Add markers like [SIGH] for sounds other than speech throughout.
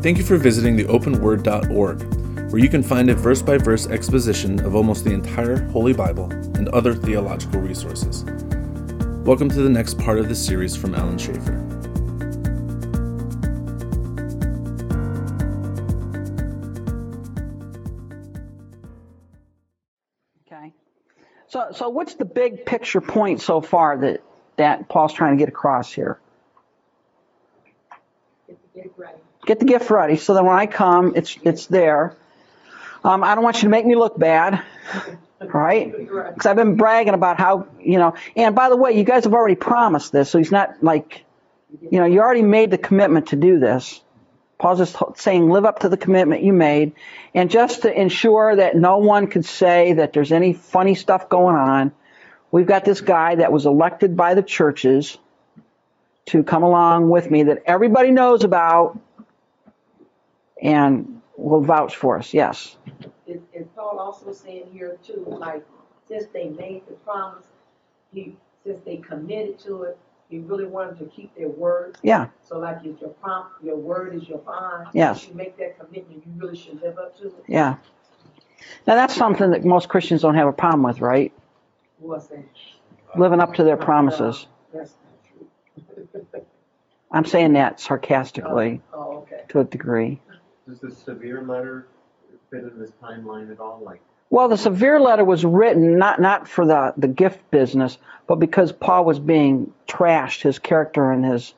Thank you for visiting the openword.org, where you can find a verse by verse exposition of almost the entire Holy Bible and other theological resources. Welcome to the next part of this series from Alan Schaefer. Okay. So, so what's the big picture point so far that, that Paul's trying to get across here? Get ready. Get the gift ready so that when I come, it's, it's there. Um, I don't want you to make me look bad, right? Because I've been bragging about how, you know, and by the way, you guys have already promised this, so he's not like, you know, you already made the commitment to do this. Paul's just saying, live up to the commitment you made. And just to ensure that no one could say that there's any funny stuff going on, we've got this guy that was elected by the churches to come along with me that everybody knows about and will vouch for us. Yes. Is, is Paul also saying here too, like, since they made the promise, he, since they committed to it, he really wanted to keep their word. Yeah. So like, is your prom, your word is your bond. Yes. If you make that commitment, you really should live up to it. Yeah. Now that's something that most Christians don't have a problem with, right? What's that? Living up to their promises. Uh, that's not true. [LAUGHS] I'm saying that sarcastically Oh, oh okay. to a degree. Does the severe letter fit in this timeline at all? Like, Well, the severe letter was written not not for the the gift business, but because Paul was being trashed, his character and his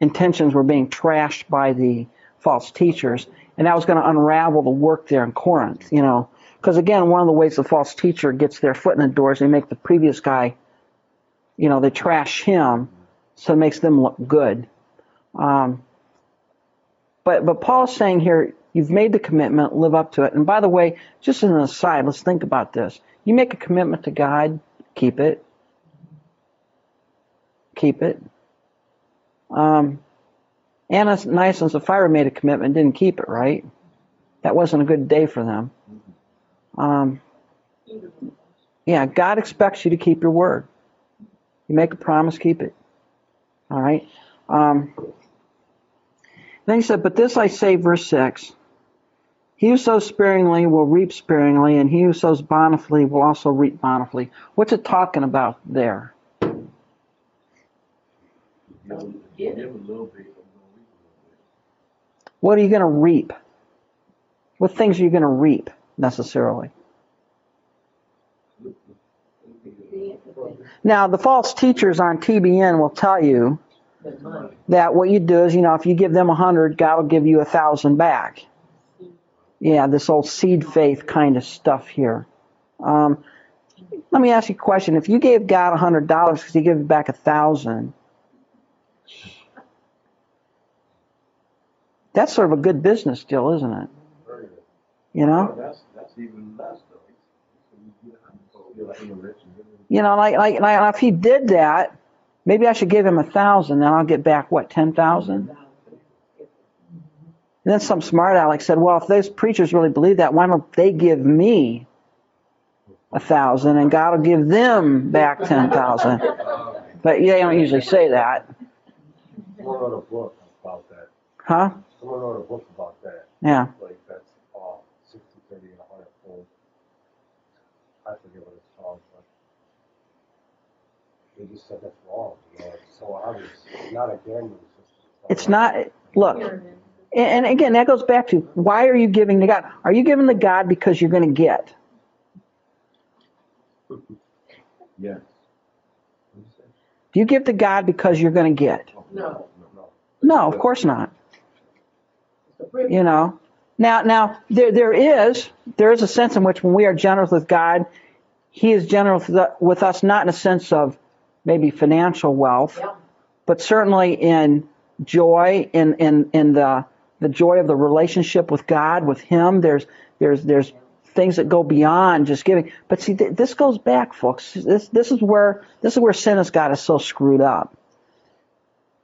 intentions were being trashed by the false teachers, and that was going to unravel the work there in Corinth. You know, because again, one of the ways the false teacher gets their foot in the door is they make the previous guy, you know, they trash him, so it makes them look good. Um, but but Paul's saying here, you've made the commitment, live up to it. And by the way, just as an aside, let's think about this. You make a commitment to God, keep it. Keep it. Um, Ananias and Sapphira made a commitment, didn't keep it, right? That wasn't a good day for them. Um, yeah, God expects you to keep your word. You make a promise, keep it. All right. Um, then he said, But this I say, verse 6 He who sows sparingly will reap sparingly, and he who sows bountifully will also reap bountifully. What's it talking about there? What are you going to reap? What things are you going to reap necessarily? Now, the false teachers on TBN will tell you. That what you do is, you know, if you give them a hundred, God will give you a thousand back. Yeah, this old seed faith kind of stuff here. Um, let me ask you a question. If you gave God a hundred dollars because he give you back a thousand, that's sort of a good business deal, isn't it? You know? that's, that's even less. You know, like, like, like if he did that, maybe I should give him a thousand, then I'll get back what, ten thousand? And then some smart aleck said, well, if those preachers really believe that, why don't they give me a thousand and God will give them back ten thousand? But they don't usually say that. Someone wrote a book about that. Huh? Someone wrote a book about that. Yeah. Like that's all 60, 30, and 100 fold. I forget what it's called, but they just said that's wrong. You know, it's so obvious. It's not a gambling system. It's not, look, and and again, that goes back to why are you giving to God? Are you giving to God because you're going to get? [LAUGHS] Yes. Do you give to God because you're going to get? No. No. No, of course not. It's a privilege. You know. Now, now there there is there is a sense in which when we are generous with God, He is generous with us, not in a sense of maybe financial wealth, Yeah. but certainly in joy, in in in the the joy of the relationship with God, with Him. There's there's there's things that go beyond just giving. But see, th- this goes back, folks. This this is where this is where sin has got us so screwed up.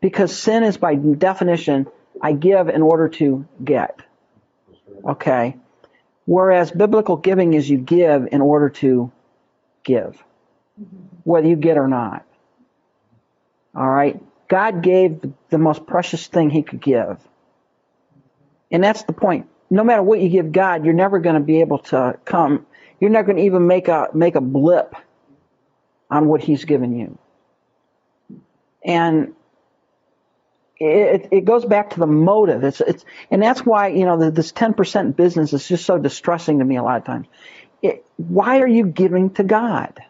Because sin is by definition, I give in order to get. Okay. Whereas biblical giving is you give in order to give, mm-hmm. whether you get or not. All right. God gave the most precious thing he could give And that's the point. No matter what you give God, you're never going to be able to come. You're not going to even make a make a blip on what He's given you. And it, it goes back to the motive. It's it's and that's why you know this ten percent business is just so distressing to me a lot of times. It, why are you giving to God?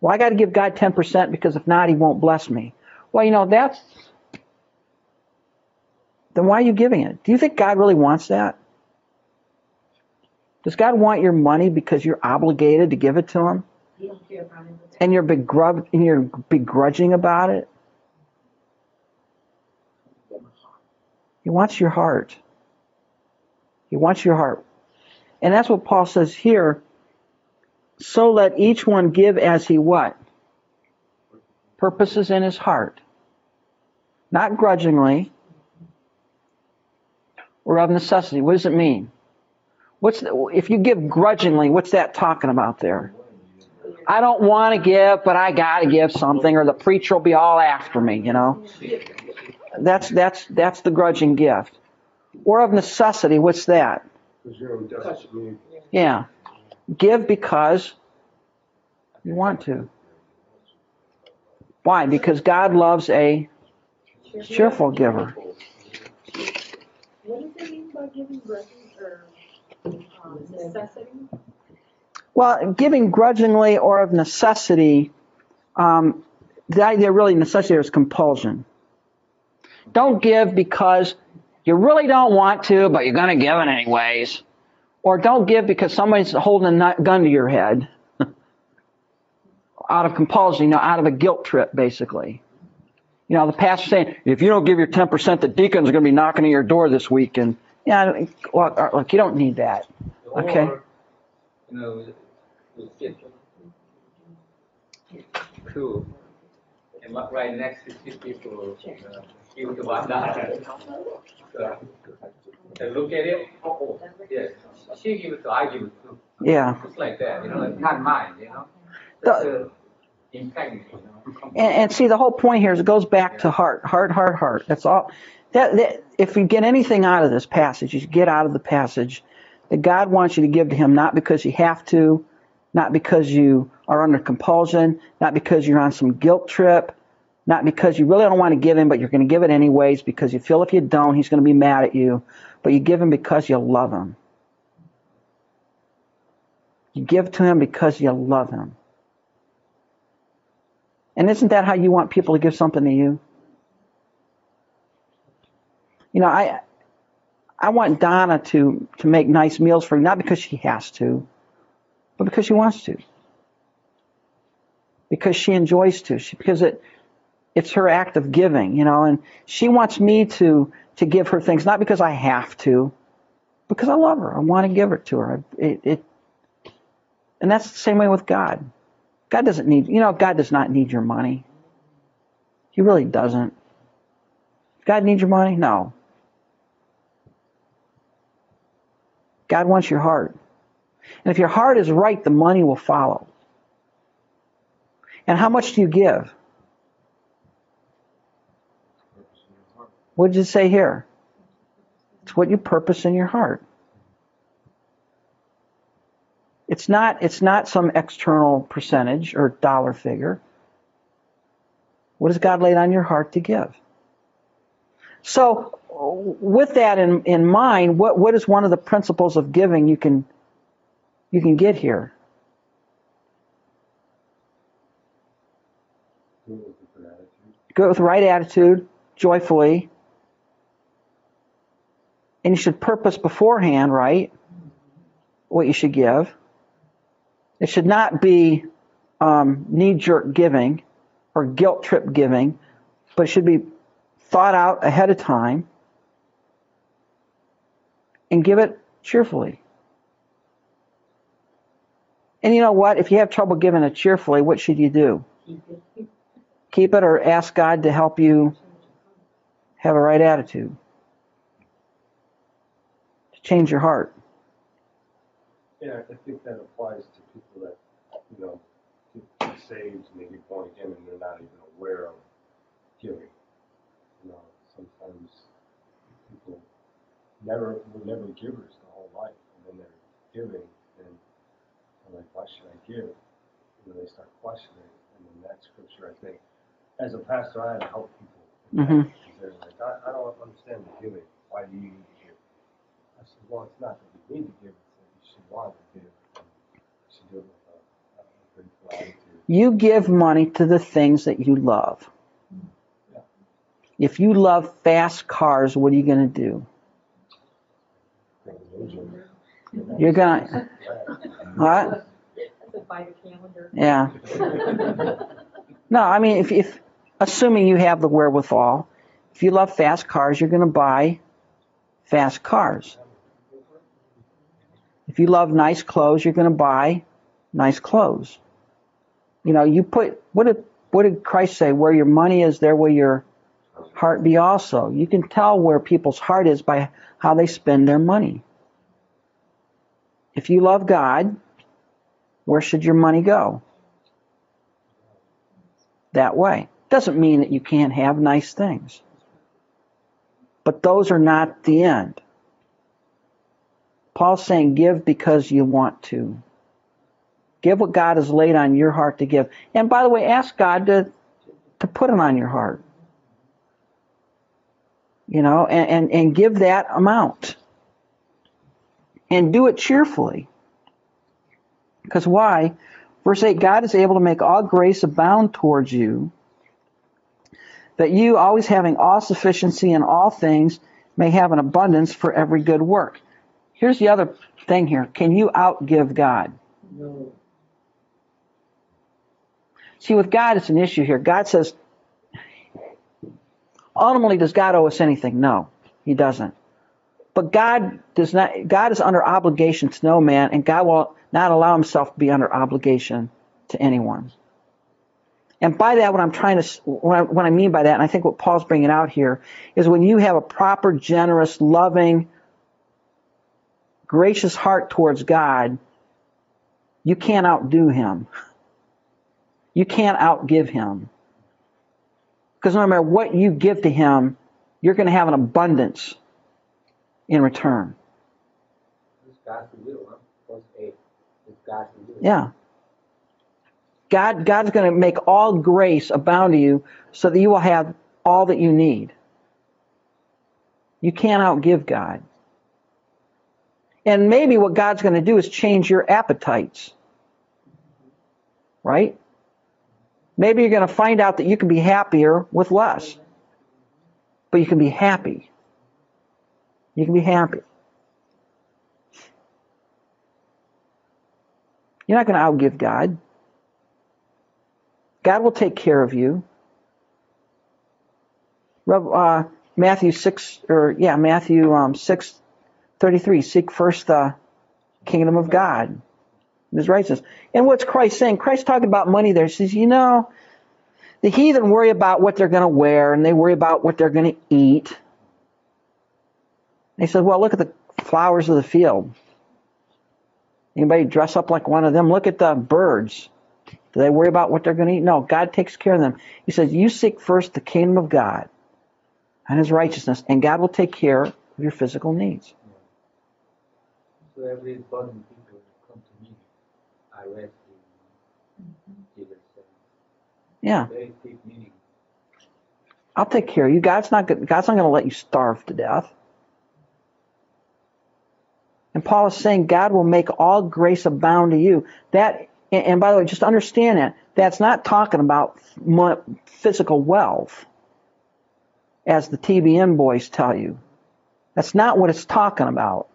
Well, I got to give God ten percent because if not, He won't bless me. Well, you know that's then why are you giving it? Do you think God really wants that? Does God want your money because you're obligated to give it to Him He don't care about it. and you're begrudging, and you're begrudging about it? He wants your heart. He wants your heart. And that's what Paul says here. So let each one give as he what? Purposes in his heart. Not grudgingly or of necessity. What does it mean? What's the, if you give grudgingly, what's that talking about there? I don't want to give, but I got to give something, or the preacher will be all after me. You know, that's that's that's the grudging gift. Or of necessity, what's that? Because you're in desperate need. Yeah, give because you want to. Why? Because God loves a cheerful giver. What does it mean by giving blessings or um, necessity? Well, giving grudgingly or of necessity, um, the idea really necessity is compulsion. Don't give because you really don't want to, but you're going to give it anyways. Or don't give because somebody's holding a gun to your head [LAUGHS] out of compulsion, you know, out of a guilt trip, basically. You know, the pastor saying, if you don't give your 10%, the deacons are going to be knocking at your door this week. And, yeah, look, look, you don't need that. Okay. Or, you know, you sit two, and right- right next to two people, uh, give to one dollar. So, they look at it, oh, yes, she give it to, I give it to. Yeah. It's like that, you know, it's not mine, you know? The- That's the integrity, you know? And, and see, the whole point here is it goes back to heart, heart, heart, heart. That's all. That, that if you get anything out of this passage, you should get out of the passage that God wants you to give to Him not because you have to, not because you are under compulsion, not because you're on some guilt trip, not because you really don't want to give Him, but you're going to give it anyways because you feel if you don't, He's going to be mad at you. But you give Him because you love Him. You give to Him because you love Him. And isn't that how you want people to give something to you? You know, I I want Donna to to make nice meals for you, not because she has to, but because she wants to. Because she enjoys to. She, because it it's her act of giving, you know, and she wants me to to give her things not because I have to, because I love her. I want to give it to her. It, it and that's the same way with God. God doesn't need, you know, God does not need your money. He really doesn't. God needs your money? No. God wants your heart. And if your heart is right, the money will follow. And how much do you give? What did it say here? It's what you purpose in your heart. It's not it's not some external percentage or dollar figure. What has God laid on your heart to give? So with that in, in mind, what, what is one of the principles of giving you can you can get here? Go with the right attitude, joyfully. And you should purpose beforehand, right? What you should give. It should not be um, knee jerk giving or guilt trip giving, but it should be thought out ahead of time and give it cheerfully. And you know what? If you have trouble giving it cheerfully, what should you do? Keep it. Keep it or ask God to help you have a right attitude, to change your heart. Yeah, I think that applies to people that, you know, get saved and they get born again and they're not even aware of giving. You know, sometimes people never, were never givers the whole life, and then they're giving, and I'm like, why should I give? And then they start questioning, and then that scripture, I think, as a pastor, I had to help people. Mhm. They're like, I, I don't understand the giving, why do you need to give? I said, well, it's not that we need to give, it's that you should want to give, you should do it with a, a grateful attitude. You give money to the things that you love. If you love fast cars, what are you going to do? You're going to, what? A calendar. Yeah. [LAUGHS] No, I mean, if, if, assuming you have the wherewithal, if you love fast cars, you're going to buy fast cars. If you love nice clothes, you're going to buy nice clothes. You know, you put, what did, what did Christ say? Where your money is, there will your heart be also. You can tell where people's heart is by how they spend their money. If you love God, where should your money go? That way. Doesn't mean that you can't have nice things. But those are not the end. Paul's saying give because you want to. Give what God has laid on your heart to give. And by the way, ask God to, to put it on your heart. You know, and, and, and give that amount. And do it cheerfully. Because why? Verse 8 God is able to make all grace abound towards you, that you, always having all sufficiency in all things, may have an abundance for every good work. Here's the other thing here can you outgive God? No. See, with God, it's an issue here. God says, ultimately, does God owe us anything? No, He doesn't. But God does not. God is under obligation to no man, and God will not allow Himself to be under obligation to anyone. And by that, what I'm trying to, what I, what I mean by that, and I think what Paul's bringing out here, is when you have a proper, generous, loving, gracious heart towards God, you can't outdo Him. You can't outgive Him. Because no matter what you give to Him, you're going to have an abundance in return. God's will, huh? Verse eight, it's God's will. Yeah. God, God's going to make all grace abound to you so that you will have all that you need. You can't outgive God. And maybe what God's going to do is change your appetites. Right? Maybe you're going to find out that you can be happier with less. But you can be happy. You can be happy. You're not going to outgive God. God will take care of you. Uh, Matthew 6, or yeah, Matthew um, 6, 33. Seek first the kingdom of God and his righteousness. And what's Christ saying? Christ talking about money there. He says, you know, the heathen worry about what they're going to wear and they worry about what they're going to eat. And he said, well, look at the flowers of the field. Anybody dress up like one of them? Look at the birds. Do they worry about what they're going to eat? No, God takes care of them. He says, You seek first the kingdom of God and his righteousness, and God will take care of your physical needs. So every burden people come to me, I rest in Jesus' name. Yeah, Very deep meaning. I'll take care of you. God's not good. God's not going to let you starve to death. And Paul is saying God will make all grace abound to you. That, and and by the way, just understand that that's not talking about physical wealth, as the TBN boys tell you. That's not what it's talking about.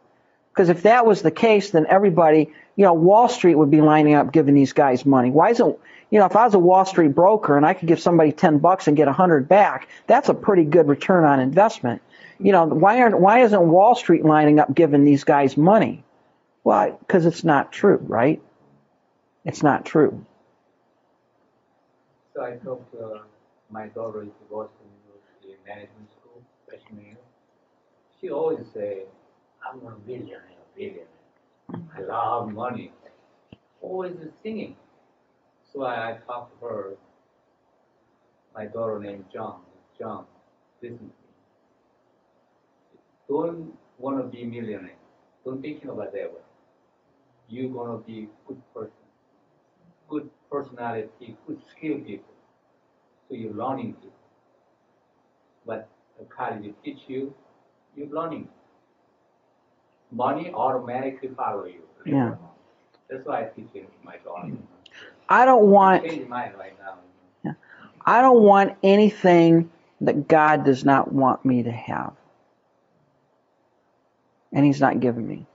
Because if that was the case, then everybody, you know, Wall Street would be lining up giving these guys money. Why isn't, you know, if I was a Wall Street broker and I could give somebody 10 bucks and get 100 back, that's a pretty good return on investment. You know, why aren't, why isn't Wall Street lining up giving these guys money? Well, because it's not true, right? It's not true. So I talked to uh, my daughter is Boston University Management School, freshman year. She always say, I'm a billionaire, billionaire. I love money. Always singing. So I, I talked to her, my daughter named John. John, listen to me. Don't wanna be millionaire. Don't thinking about that one. You gonna be good person, good personality, good skill people. So you're learning people. But the college teach you, you're learning. Money automatically follow you. Yeah. That's why I teach my daughter. I don't want right now. I don't want anything that God does not want me to have. And he's not giving me.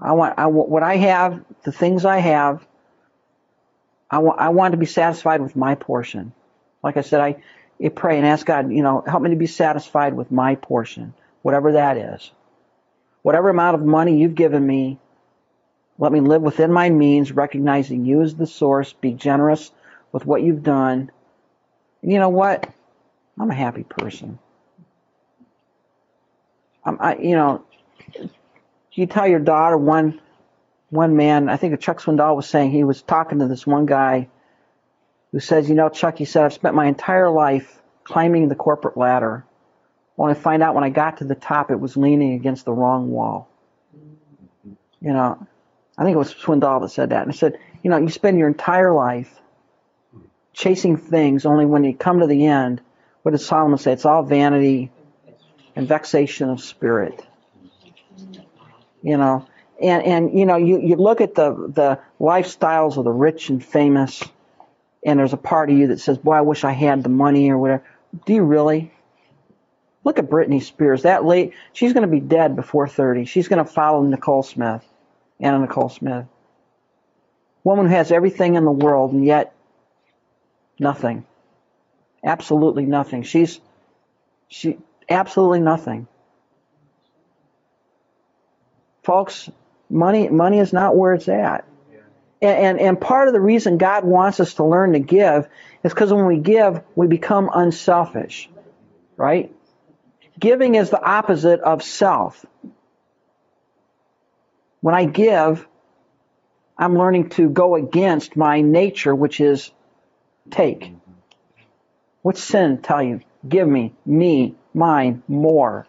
I want I want what I have, the things I have, I want I want to be satisfied with my portion. Like I said, I, I pray and ask God, you know, help me to be satisfied with my portion, whatever that is. Whatever amount of money you've given me, let me live within my means, recognizing you as the source, be generous with what you've done. And you know what? I'm a happy person. I'm, I, you know, you tell your daughter one, one man, I think Chuck Swindoll was saying he was talking to this one guy who says, you know, Chuck, he said, I've spent my entire life climbing the corporate ladder. Only to find out when I got to the top, it was leaning against the wrong wall. You know, I think it was Swindoll that said that. And he said, you know, you spend your entire life chasing things, only when you come to the end, what does Solomon say? It's all vanity and vexation of spirit. You know, and, and you know, you, you look at the, the lifestyles of the rich and famous, and there's a part of you that says, boy, I wish I had the money or whatever. Do you really? Look at Britney Spears. That late, she's going to be dead before 30. She's going to follow Nicole Smith, Anna Nicole Smith. Woman who has everything in the world and yet nothing. Absolutely nothing. She's, she, absolutely nothing. Folks, money, money is not where it's at. And, and, part of the reason God wants us to learn to give is because when we give, we become unselfish, right? Giving is the opposite of self. When I give, I'm learning to go against my nature, which is take. What's sin tell you? Give me, me, mine, more.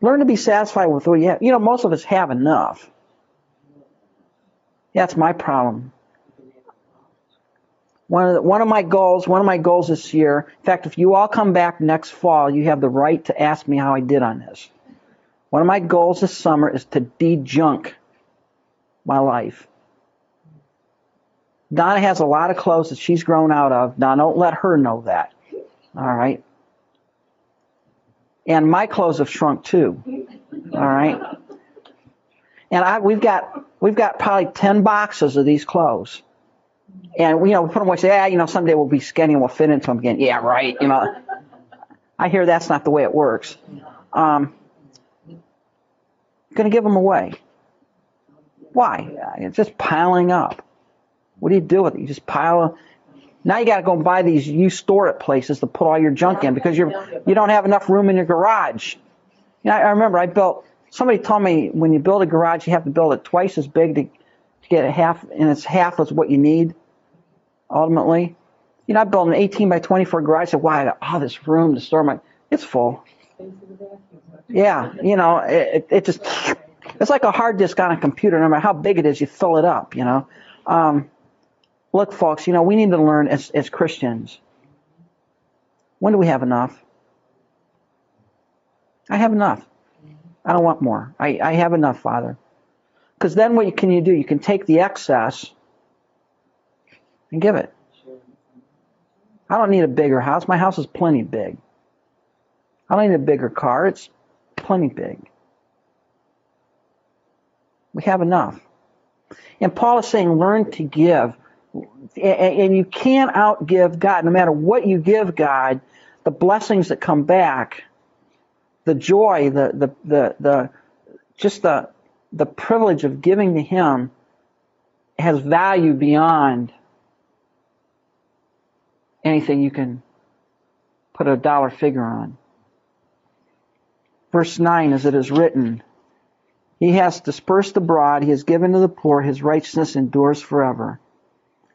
Learn to be satisfied with what you have. You know, most of us have enough. That's my problem. One of, the, one of my goals, one of my goals this year, in fact, if you all come back next fall, you have the right to ask me how I did on this. One of my goals this summer is to de-junk my life. Donna has a lot of clothes that she's grown out of. Now, don't let her know that. All right. And my clothes have shrunk too. All right. And I, we've got we've got probably ten boxes of these clothes. And you know, we put them away. Say, yeah, you know, someday we'll be skinny and we'll fit into them again. Yeah, right. You know, I hear that's not the way it works. Um, going to give them away. Why? It's just piling up. What do you do with it? You just pile. Up. Now you got to go and buy these you store it places to put all your junk in because you're you don't have enough room in your garage. You know, I remember I built. Somebody told me when you build a garage, you have to build it twice as big to, to get a half, and it's half as what you need. Ultimately, you know, I built an 18 by 24 garage. I said, "Wow, all this room to store my." It's full. Yeah, you know, it, it just it's like a hard disk on a computer. No matter how big it is, you fill it up. You know. Um, look, folks, you know, we need to learn as, as Christians. When do we have enough? I have enough. I don't want more. I, I have enough, Father. Because then what can you do? You can take the excess and give it. I don't need a bigger house. My house is plenty big. I don't need a bigger car. It's plenty big. We have enough. And Paul is saying, learn to give. And you can't outgive God. No matter what you give God, the blessings that come back, the joy, the, the, the, the just the, the privilege of giving to Him has value beyond anything you can put a dollar figure on. Verse 9, as it is written, He has dispersed abroad, He has given to the poor, His righteousness endures forever.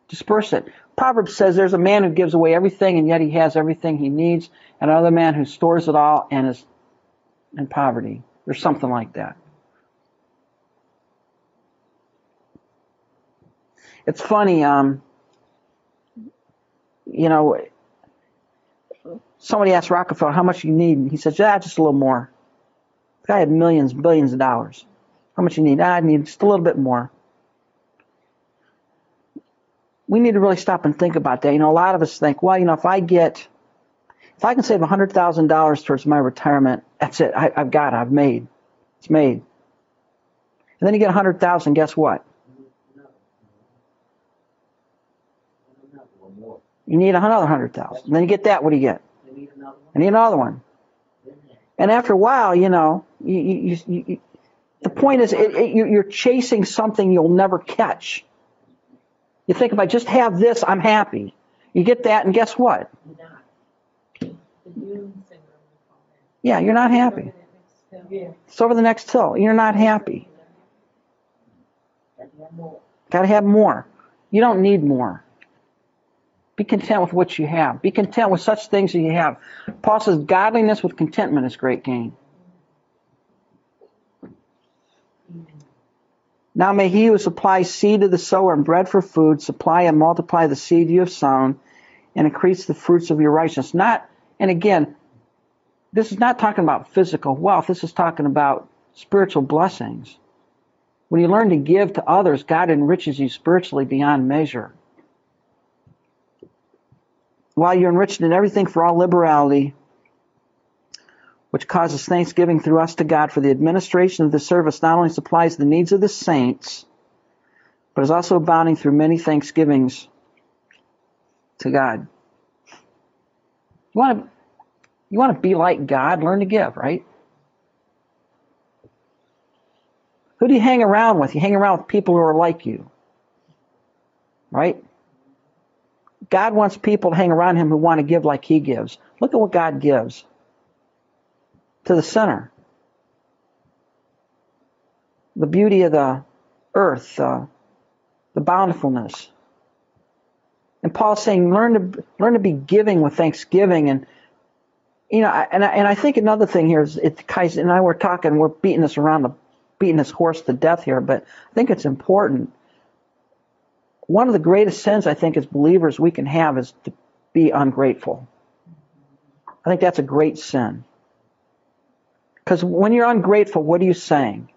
Disperse it. Proverbs says there's a man who gives away everything and yet he has everything he needs, and another man who stores it all and is in poverty. or something like that. It's funny, um, you know, somebody asked Rockefeller, how much you need? And he said, yeah, just a little more. The guy had millions, billions of dollars. How much you need? Ah, I need just a little bit more. We need to really stop and think about that. You know, a lot of us think, well, you know, if I get, if I can save $100,000 towards my retirement, that's it. I, I've got it. I've made. It's made. And then you get 100,000, guess what? You need another 100,000. Then you get that, what do you get? I need another one. And after a while, you know, you, you, you, you the point is, it, it, you're chasing something you'll never catch. You think if I just have this, I'm happy. You get that, and guess what? Yeah, you're not happy. It's over the next hill. You're not happy. Got to have more. You don't need more. Be content with what you have. Be content with such things that you have. Paul says, godliness with contentment is great gain. Now may he who supplies seed to the sower and bread for food supply and multiply the seed you have sown and increase the fruits of your righteousness. Not, and again, this is not talking about physical wealth. This is talking about spiritual blessings. When you learn to give to others, God enriches you spiritually beyond measure while you're enriched in everything for all liberality, which causes thanksgiving through us to God for the administration of the service not only supplies the needs of the saints, but is also abounding through many thanksgivings to God. You want to you want to be like God, learn to give, right? Who do you hang around with? You hang around with people who are like you. Right? God wants people to hang around him who want to give like he gives. Look at what God gives to the sinner. The beauty of the earth, uh, the bountifulness. And Paul's saying, learn to learn to be giving with thanksgiving, and you know, and I, and I think another thing here is it Kais and I were talking, we're beating this around the beating this horse to death here, but I think it's important one of the greatest sins I think as believers we can have is to be ungrateful. I think that's a great sin. Because when you're ungrateful, what are you saying?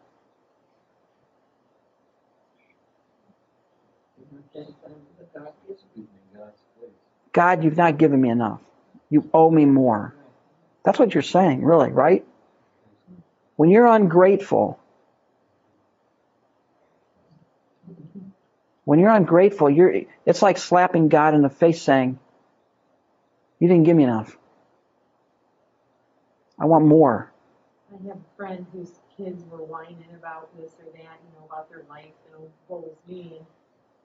God, you've not given me enough. You owe me more. That's what you're saying, really, right? When you're ungrateful, When you're ungrateful, you're it's like slapping God in the face saying, You didn't give me enough. I want more. I have a friend whose kids were whining about this or that, you know, about their life and what was me.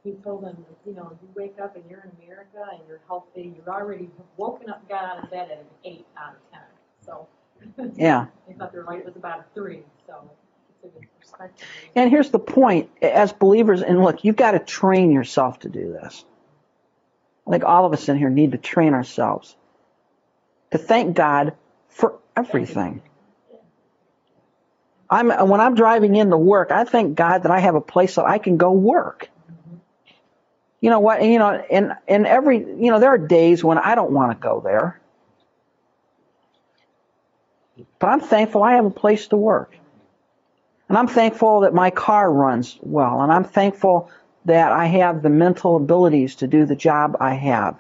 He told them, you know, you wake up and you're in America and you're healthy, you're already woken up, got out of bed at an eight out of ten. So [LAUGHS] yeah, they thought their life was about a three. So and here's the point as believers, and look, you've got to train yourself to do this. I think all of us in here need to train ourselves to thank God for everything. I'm when I'm driving into work, I thank God that I have a place that I can go work. You know what? You know, and and every you know there are days when I don't want to go there, but I'm thankful I have a place to work. And I'm thankful that my car runs well. And I'm thankful that I have the mental abilities to do the job I have.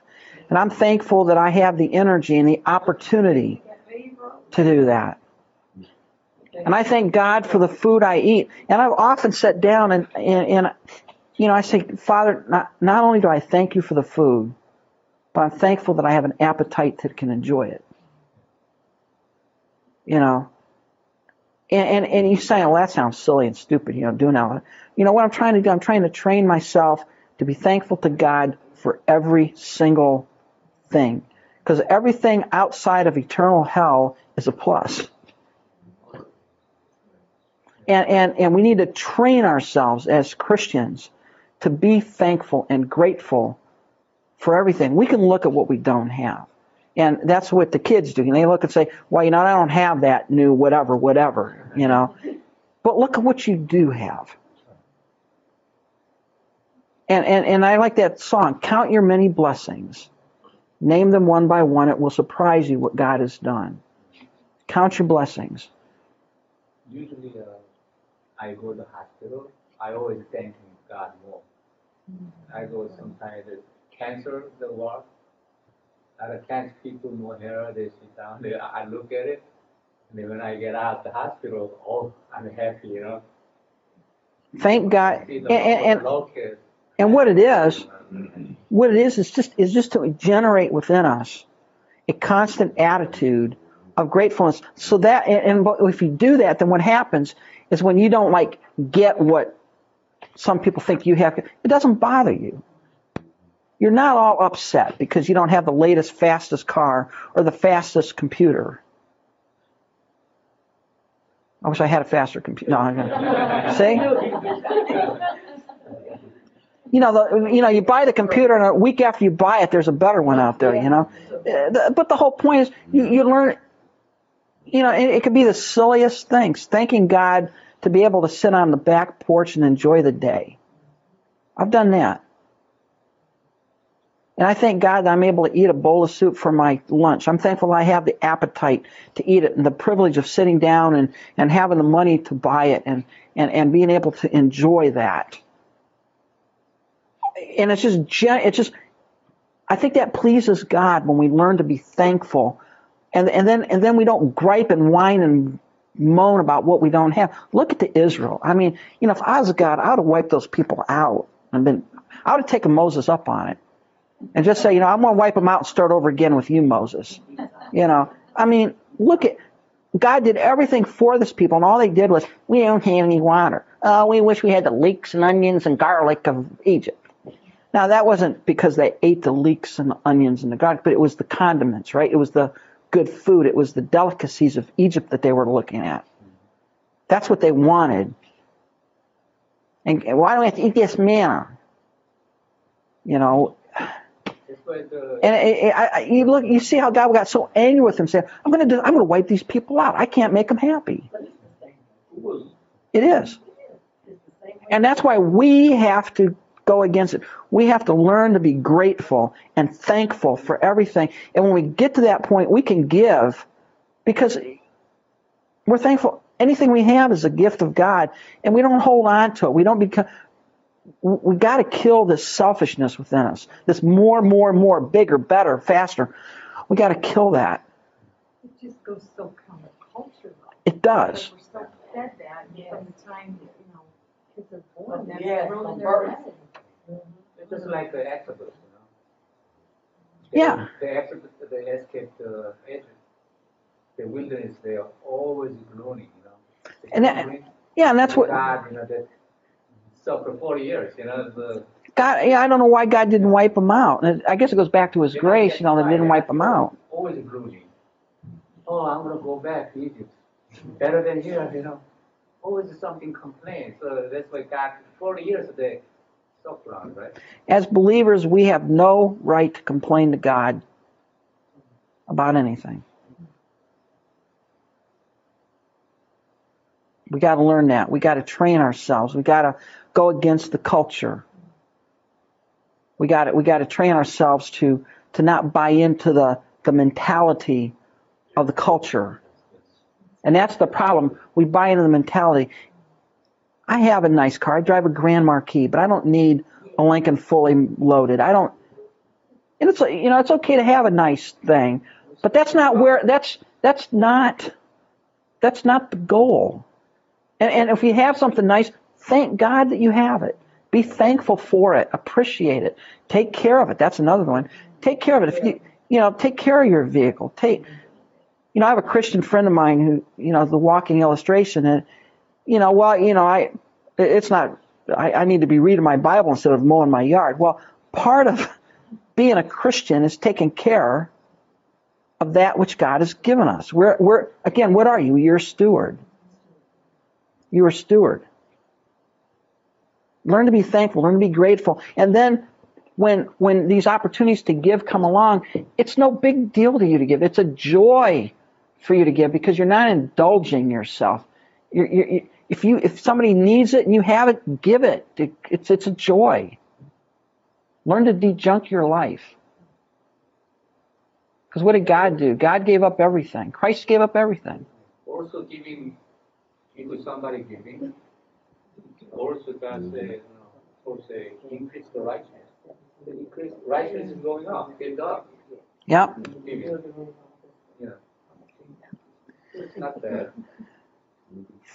And I'm thankful that I have the energy and the opportunity to do that. And I thank God for the food I eat. And I've often sat down and, and, and you know, I say, Father, not, not only do I thank you for the food, but I'm thankful that I have an appetite that can enjoy it. You know, and, and, and you say, well, that sounds silly and stupid, you know, doing that. You know what I'm trying to do? I'm trying to train myself to be thankful to God for every single thing. Because everything outside of eternal hell is a plus. And, and, and we need to train ourselves as Christians to be thankful and grateful for everything. We can look at what we don't have. And that's what the kids do. And they look and say, well, you know, I don't have that new whatever, whatever, you know. But look at what you do have. And, and, and I like that song, Count Your Many Blessings. Name them one by one. It will surprise you what God has done. Count your blessings. Usually, uh, I go to the hospital, I always thank God more. I go sometimes the cancer, the work, I cancer people more hair, they sit down, they, I look at it, and then when I get out of the hospital, oh, I'm happy, you know. Thank God. And, and, and, and what it is, what it is, is just, is just to generate within us a constant attitude of gratefulness. So that, and, and if you do that, then what happens is when you don't like get what some people think you have, it doesn't bother you. You're not all upset because you don't have the latest, fastest car or the fastest computer. I wish I had a faster computer. No, I'm gonna, see? You know, the, you know, you buy the computer and a week after you buy it, there's a better one out there, you know? But the whole point is you, you learn, you know, it, it could be the silliest things. Thanking God to be able to sit on the back porch and enjoy the day. I've done that. And I thank God that I'm able to eat a bowl of soup for my lunch. I'm thankful I have the appetite to eat it and the privilege of sitting down and, and having the money to buy it and, and, and being able to enjoy that. And it's just, it's just, I think that pleases God when we learn to be thankful. And, and then, and then we don't gripe and whine and moan about what we don't have. Look at the Israel. I mean, you know, if I was God, I would have wiped those people out and been, I would have taken Moses up on it and just say, you know, I'm going to wipe them out and start over again with you, Moses. You know, I mean, look at God did everything for this people, and all they did was, we don't have any water. Oh, we wish we had the leeks and onions and garlic of Egypt. Now, that wasn't because they ate the leeks and the onions and the garlic, but it was the condiments, right? It was the good food. It was the delicacies of Egypt that they were looking at. That's what they wanted. And why do we have to eat this manna? You know, and it, I, I- you look, you see how God got so angry with him, saying, "I'm going to I'm going to wipe these people out. I can't make them happy." It is, and that's why we have to go against it. We have to learn to be grateful and thankful for everything. And when we get to that point, we can give because we're thankful. Anything we have is a gift of God, and we don't hold on to it. We don't become. We got to kill this selfishness within us. This more, more, more, bigger, better, faster. We got to kill that. It just goes so counterculture though. It does. We're so fed that from the time you know, kids are born, oh, that's Yes, thrown in from their birth. head. it's just like the Exodus, you know. Yeah. The Exodus, they escaped the Egypt, uh, the wilderness, they are always groaning, you know. They And that-. Yeah, and that's what God, you know, that for forty years, you know, the. God. Yeah, I don't know why God didn't wipe them out. And I guess it goes back to His grace, you know, that didn't wipe them out. Always groaning. Oh, I'm gonna go back to Egypt. Better than here, you know. Always something complain. So that's why God, forty years they suffer on, right? As believers, we have no right to complain to God about anything. We got to learn that. We got to train ourselves. We got to go against the culture. We got to, we got to train ourselves to to not buy into the the mentality of the culture. And that's the problem. We buy into the mentality. I have a nice car. I drive a Grand Marquis, but I don't need a Lincoln fully loaded. I don't. And it's you know it's okay to have a nice thing, but that's not where that's that's not that's not the goal. And and if you have something nice, thank God that you have it. Be thankful for it. Appreciate it. Take care of it. That's another one. Take care of it. If you you know take care of your vehicle. Take you know I have a Christian friend of mine who you know the walking illustration and you know well you know I it's not I, I need to be reading my Bible instead of mowing my yard. Well, part of [LAUGHS] being a Christian is taking care of that which God has given us. We're, we're again, what are you? You're a steward. You're a steward. Learn to be thankful. Learn to be grateful. And then when when these opportunities to give come along, it's no big deal to you to give. It's a joy for you to give because you're not indulging yourself. You're, you're, if you if somebody needs it and you have it, give it. It's it's a joy. Learn to dejunk your life. Because what did God do? God gave up everything. Christ gave up everything. Also giving, if somebody giving, also God mm-hmm. said, uh, also say, increase the righteousness. The increase, righteousness is going up, get up. Yep. Yeah. It's not bad.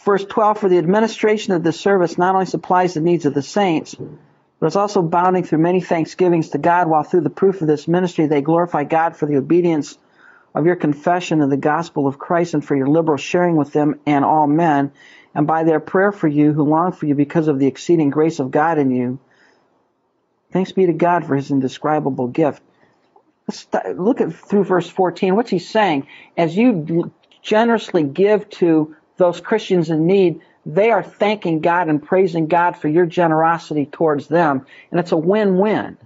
Verse 12 For the administration of this service not only supplies the needs of the saints, but it's also bounding through many thanksgivings to God, while through the proof of this ministry they glorify God for the obedience of your confession of the gospel of Christ and for your liberal sharing with them and all men, and by their prayer for you who long for you because of the exceeding grace of God in you. Thanks be to God for his indescribable gift. Let's look at through verse 14. What's he saying? As you generously give to those Christians in need, they are thanking God and praising God for your generosity towards them. And it's a win win.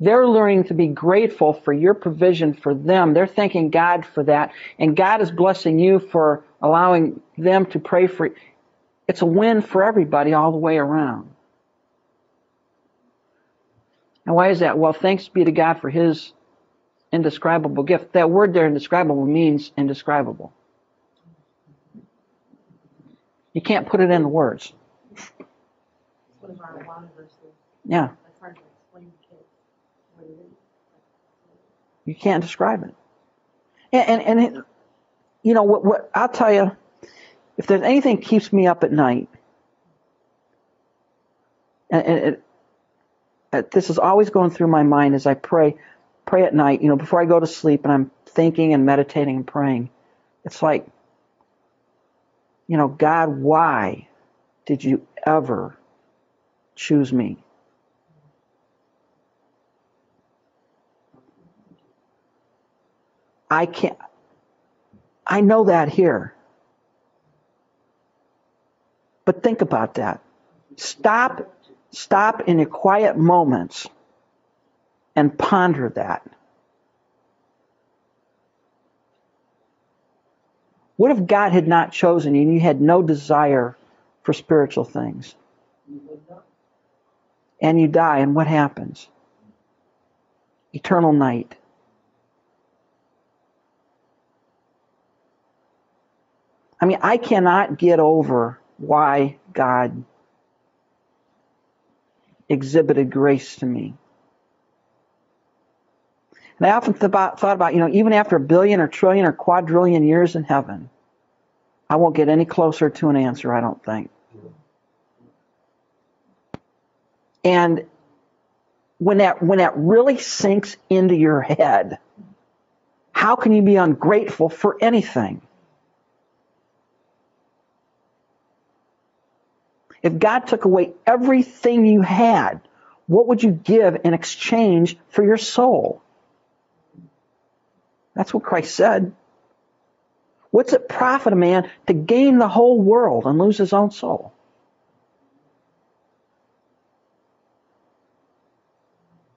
They're learning to be grateful for your provision for them. They're thanking God for that. And God is blessing you for allowing them to pray for you. It's a win for everybody all the way around. And why is that? Well, thanks be to God for His indescribable gift. That word there, indescribable, means indescribable. You can't put it in words. Yeah. You can't describe it. And, and, and it, you know, what, what, I'll tell you, if there's anything keeps me up at night, and, it, it, uh, this is always going through my mind as I pray, pray at night, you know, before I go to sleep and I'm thinking and meditating and praying. It's like, you know, God, why did you ever choose me? I can't, I know that here. But think about that. Stop, stop in your quiet moments and ponder that. What if God had not chosen you and you had no desire for spiritual things? And you die, and what happens? Eternal night. I mean, I cannot get over why God exhibited grace to me. And I often thought about, you know, even after a billion or trillion or quadrillion years in heaven, I won't get any closer to an answer, I don't think. And when that when that really sinks into your head, how can you be ungrateful for anything? If God took away everything you had, what would you give in exchange for your soul? That's what Christ said. What's it profit a man to gain the whole world and lose his own soul?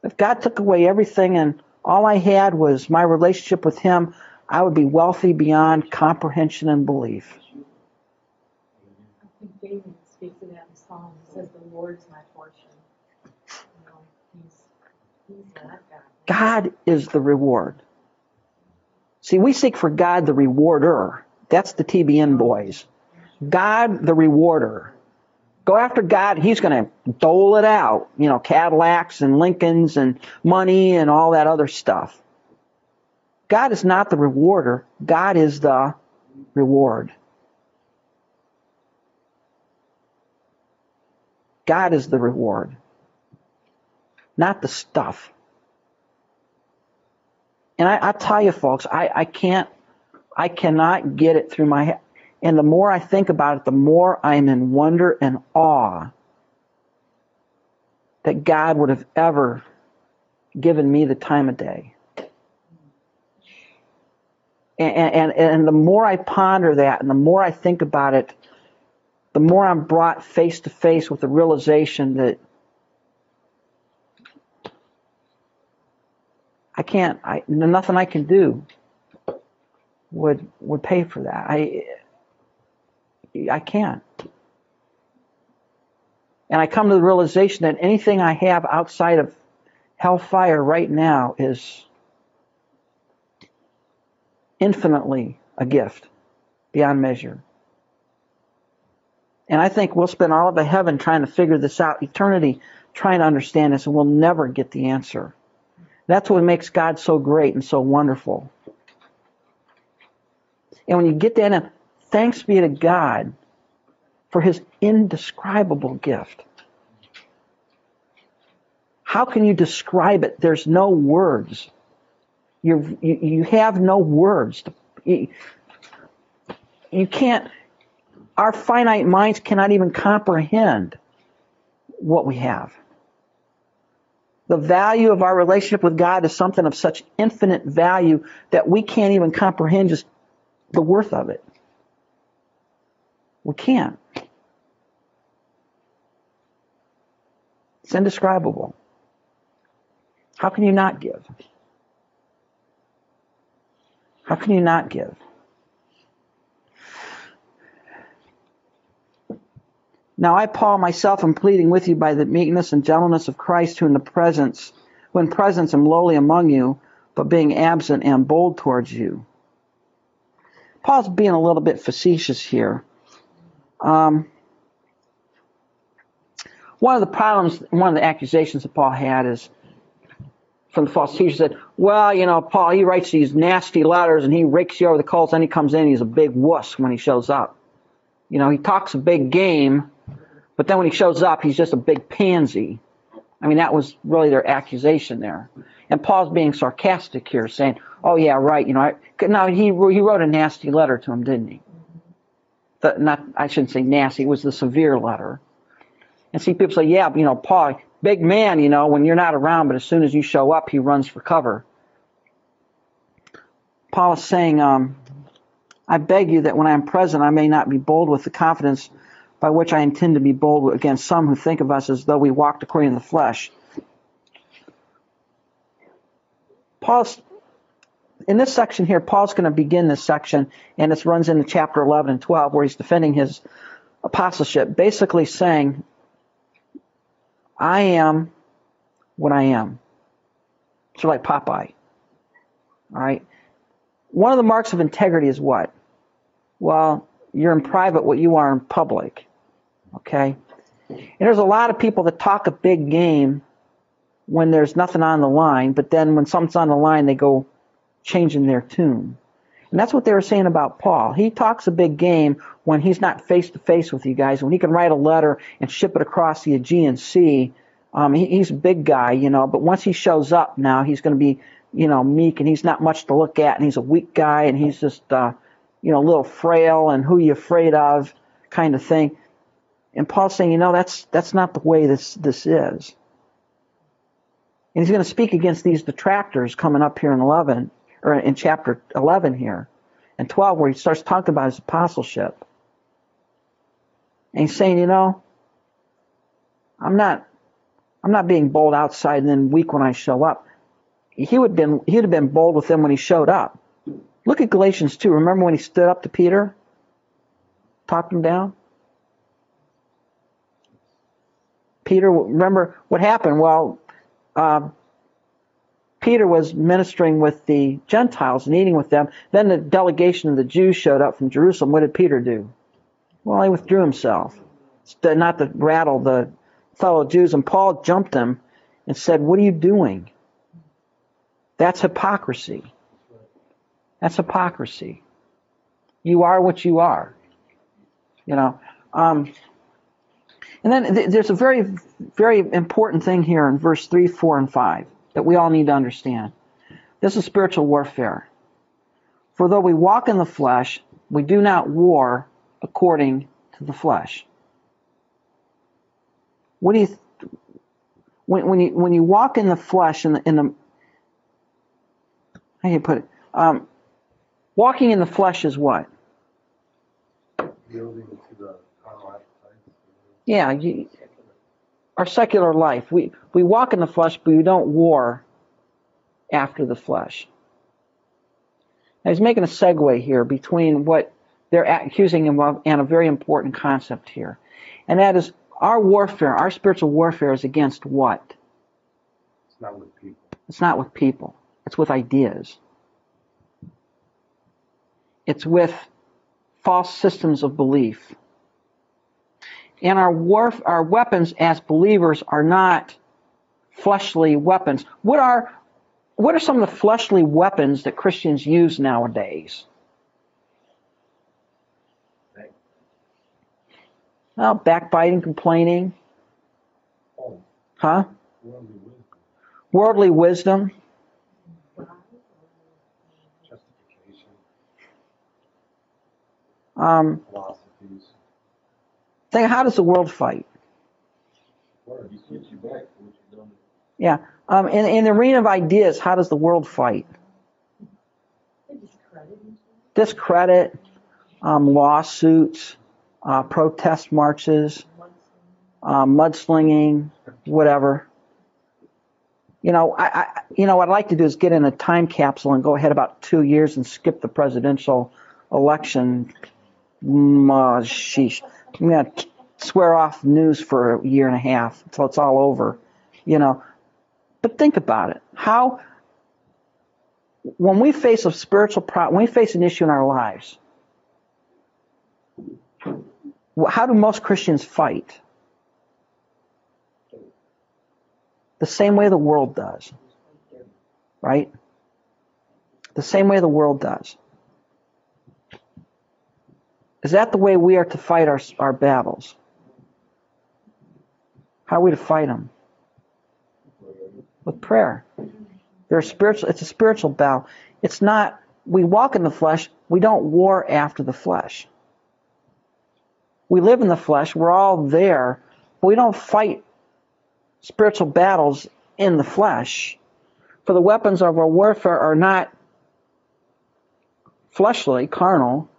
If God took away everything and all I had was my relationship with Him, I would be wealthy beyond comprehension and belief. I think David speaks of that in Psalms. He says, The Lord's my portion. You know, he's, he's God. God is the reward. See, we seek for God the rewarder. That's the TBN boys. God the rewarder. Go after God, He's going to dole it out. You know, Cadillacs and Lincolns and money and all that other stuff. God is not the rewarder. God is the reward. God is the reward, not the stuff. And I, I tell you, folks, I, I can't, I cannot get it through my head. And the more I think about it, the more I'm in wonder and awe that God would have ever given me the time of day. And, and, and the more I ponder that and the more I think about it, the more I'm brought face to face with the realization that I can't, I, nothing I can do would, would pay for that. I, I can't. And I come to the realization that anything I have outside of hellfire right now is infinitely a gift beyond measure. And I think we'll spend all of heaven trying to figure this out, eternity trying to understand this, and we'll never get the answer. That's what makes God so great and so wonderful. And when you get that in, thanks be to God for his indescribable gift. How can you describe it? There's no words. You're, you you have no words. You, you can't, our finite minds cannot even comprehend what we have. The value of our relationship with God is something of such infinite value that we can't even comprehend just the worth of it. We can't. It's indescribable. How can you not give? How can you not give? Now I, Paul, myself am pleading with you by the meekness and gentleness of Christ, who in the presence, who in presence am lowly among you, but being absent am bold towards you. Paul's being a little bit facetious here. Um, one of the problems, one of the accusations that Paul had is from the false teacher said, well, you know, Paul, he writes these nasty letters and he rakes you over the coals, and he comes in, he's a big wuss when he shows up. You know, he talks a big game, but then when he shows up, he's just a big pansy. I mean, that was really their accusation there. And Paul's being sarcastic here, saying, "Oh yeah, right. You know, I, now he he wrote a nasty letter to him, didn't he? The, not I shouldn't say nasty. It was the severe letter. And see, people say, "Yeah, you know, Paul, big man. You know, when you're not around, but as soon as you show up, he runs for cover." Paul is saying, um, "I beg you that when I am present, I may not be bold with the confidence." By which I intend to be bold against some who think of us as though we walked according to the flesh. Paul's in this section here, Paul's going to begin this section, and it runs into chapter 11 and 12, where he's defending his apostleship, basically saying, I am what I am. So like Popeye. All right. One of the marks of integrity is what? Well, you're in private what you are in public. Okay? And there's a lot of people that talk a big game when there's nothing on the line, but then when something's on the line, they go changing their tune. And that's what they were saying about Paul. He talks a big game when he's not face to face with you guys. When he can write a letter and ship it across the Aegean Sea, um, he, he's a big guy, you know. But once he shows up now, he's going to be, you know, meek and he's not much to look at and he's a weak guy and he's just, uh, you know, a little frail and who you afraid of kind of thing. And Paul's saying, you know, that's that's not the way this this is. And he's going to speak against these detractors coming up here in 11 or in chapter 11 here and 12 where he starts talking about his apostleship. And he's saying, you know, I'm not I'm not being bold outside and then weak when I show up. He would been he'd have been bold with them when he showed up. Look at Galatians 2. Remember when he stood up to Peter? Talked him down? Peter, remember what happened? Well, uh, Peter was ministering with the Gentiles and eating with them. Then the delegation of the Jews showed up from Jerusalem. What did Peter do? Well, he withdrew himself, not to rattle the fellow Jews. And Paul jumped him and said, What are you doing? That's hypocrisy. That's hypocrisy. You are what you are. You know. Um, and then th- there's a very, very important thing here in verse 3, 4, and 5 that we all need to understand. This is spiritual warfare. For though we walk in the flesh, we do not war according to the flesh. What do you, when, when you when you walk in the flesh in the in the how do you put it? Um, walking in the flesh is what? Yielding Yeah, you, our secular life. We we walk in the flesh, but we don't war after the flesh. Now he's making a segue here between what they're accusing him of and a very important concept here, and that is our warfare. Our spiritual warfare is against what? It's not with people. It's not with people. It's with ideas. It's with false systems of belief. And our our weapons as believers are not fleshly weapons. What are what are some of the fleshly weapons that Christians use nowadays? Well, backbiting, complaining, huh? worldly wisdom, Um. Think, how does the world fight? Yeah. Um, in, in the arena of ideas, how does the world fight? Discredit. Discredit, um, lawsuits, uh, protest marches, uh, mudslinging, whatever. You know, I, I, you know, what I'd like to do is get in a time capsule and go ahead about two years and skip the presidential election. Mm, uh, sheesh. I'm gonna swear off news for a year and a half until it's all over. You know, but think about it. How, when we face a spiritual problem, when we face an issue in our lives, how do most Christians fight? The same way the world does. Right? The same way the world does. Is that the way we are to fight our, our battles? How are we to fight them? With prayer. They're spiritual, it's a spiritual battle. It's not, we walk in the flesh, we don't war after the flesh. We live in the flesh, we're all there, but we don't fight spiritual battles in the flesh. For the weapons of our warfare are not fleshly, carnal,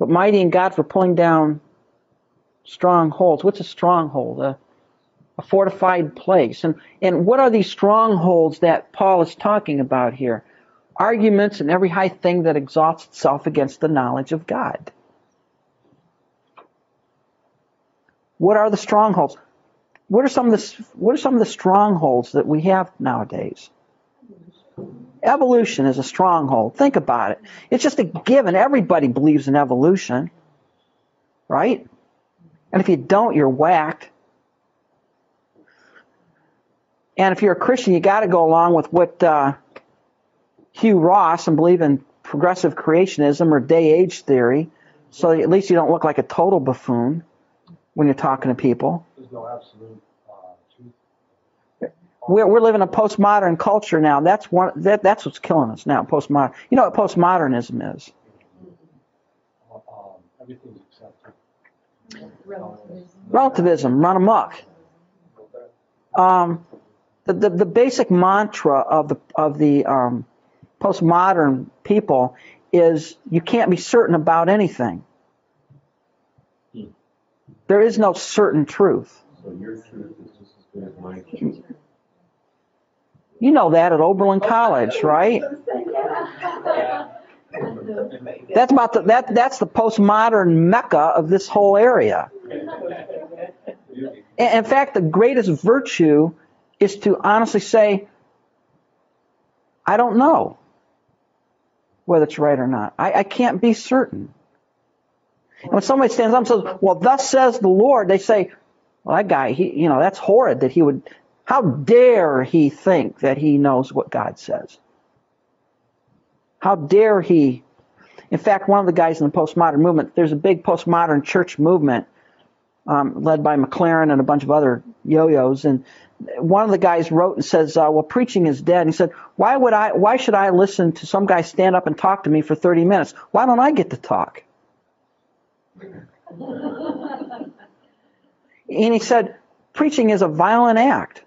but mighty in God for pulling down strongholds. What's a stronghold? A, a fortified place. And, and what are these strongholds that Paul is talking about here? Arguments and every high thing that exalts itself against the knowledge of God. What are the strongholds? What are some of the what are some of the strongholds that we have nowadays? Evolution is a stronghold. Think about it. It's just a given. Everybody believes in evolution, right? And if you don't, you're whacked. And if you're a Christian, you got to go along with what uh, Hugh Ross and believe in progressive creationism or day age theory, so at least you don't look like a total buffoon when you're talking to people. There's no absolute. We're, we're living a postmodern culture now. That's one. That, that's what's killing us now. Postmodern. You know what postmodernism is? Relativism. Relativism. Run amok. Um, the, the the basic mantra of the of the um, postmodern people is you can't be certain about anything. There is no certain truth. So your truth is just as good as my truth. You know that at Oberlin College, oh, right? That's about the, that. That's the postmodern mecca of this whole area. In in fact, the greatest virtue is to honestly say, I don't know whether it's right or not. I, I can't be certain. And when somebody stands up and says, Well, thus says the Lord, they say, Well, that guy, he, you know, that's horrid that he would, how dare he think that he knows what God says? How dare he? In fact, one of the guys in the postmodern movement, there's a big postmodern church movement um, led by McLaren and a bunch of other yo-yos. And one of the guys wrote and says, uh, "Well, preaching is dead." And he said, "Why would I? Why should I listen to some guy stand up and talk to me for 30 minutes? Why don't I get to talk?" [LAUGHS] And he said, "Preaching is a violent act.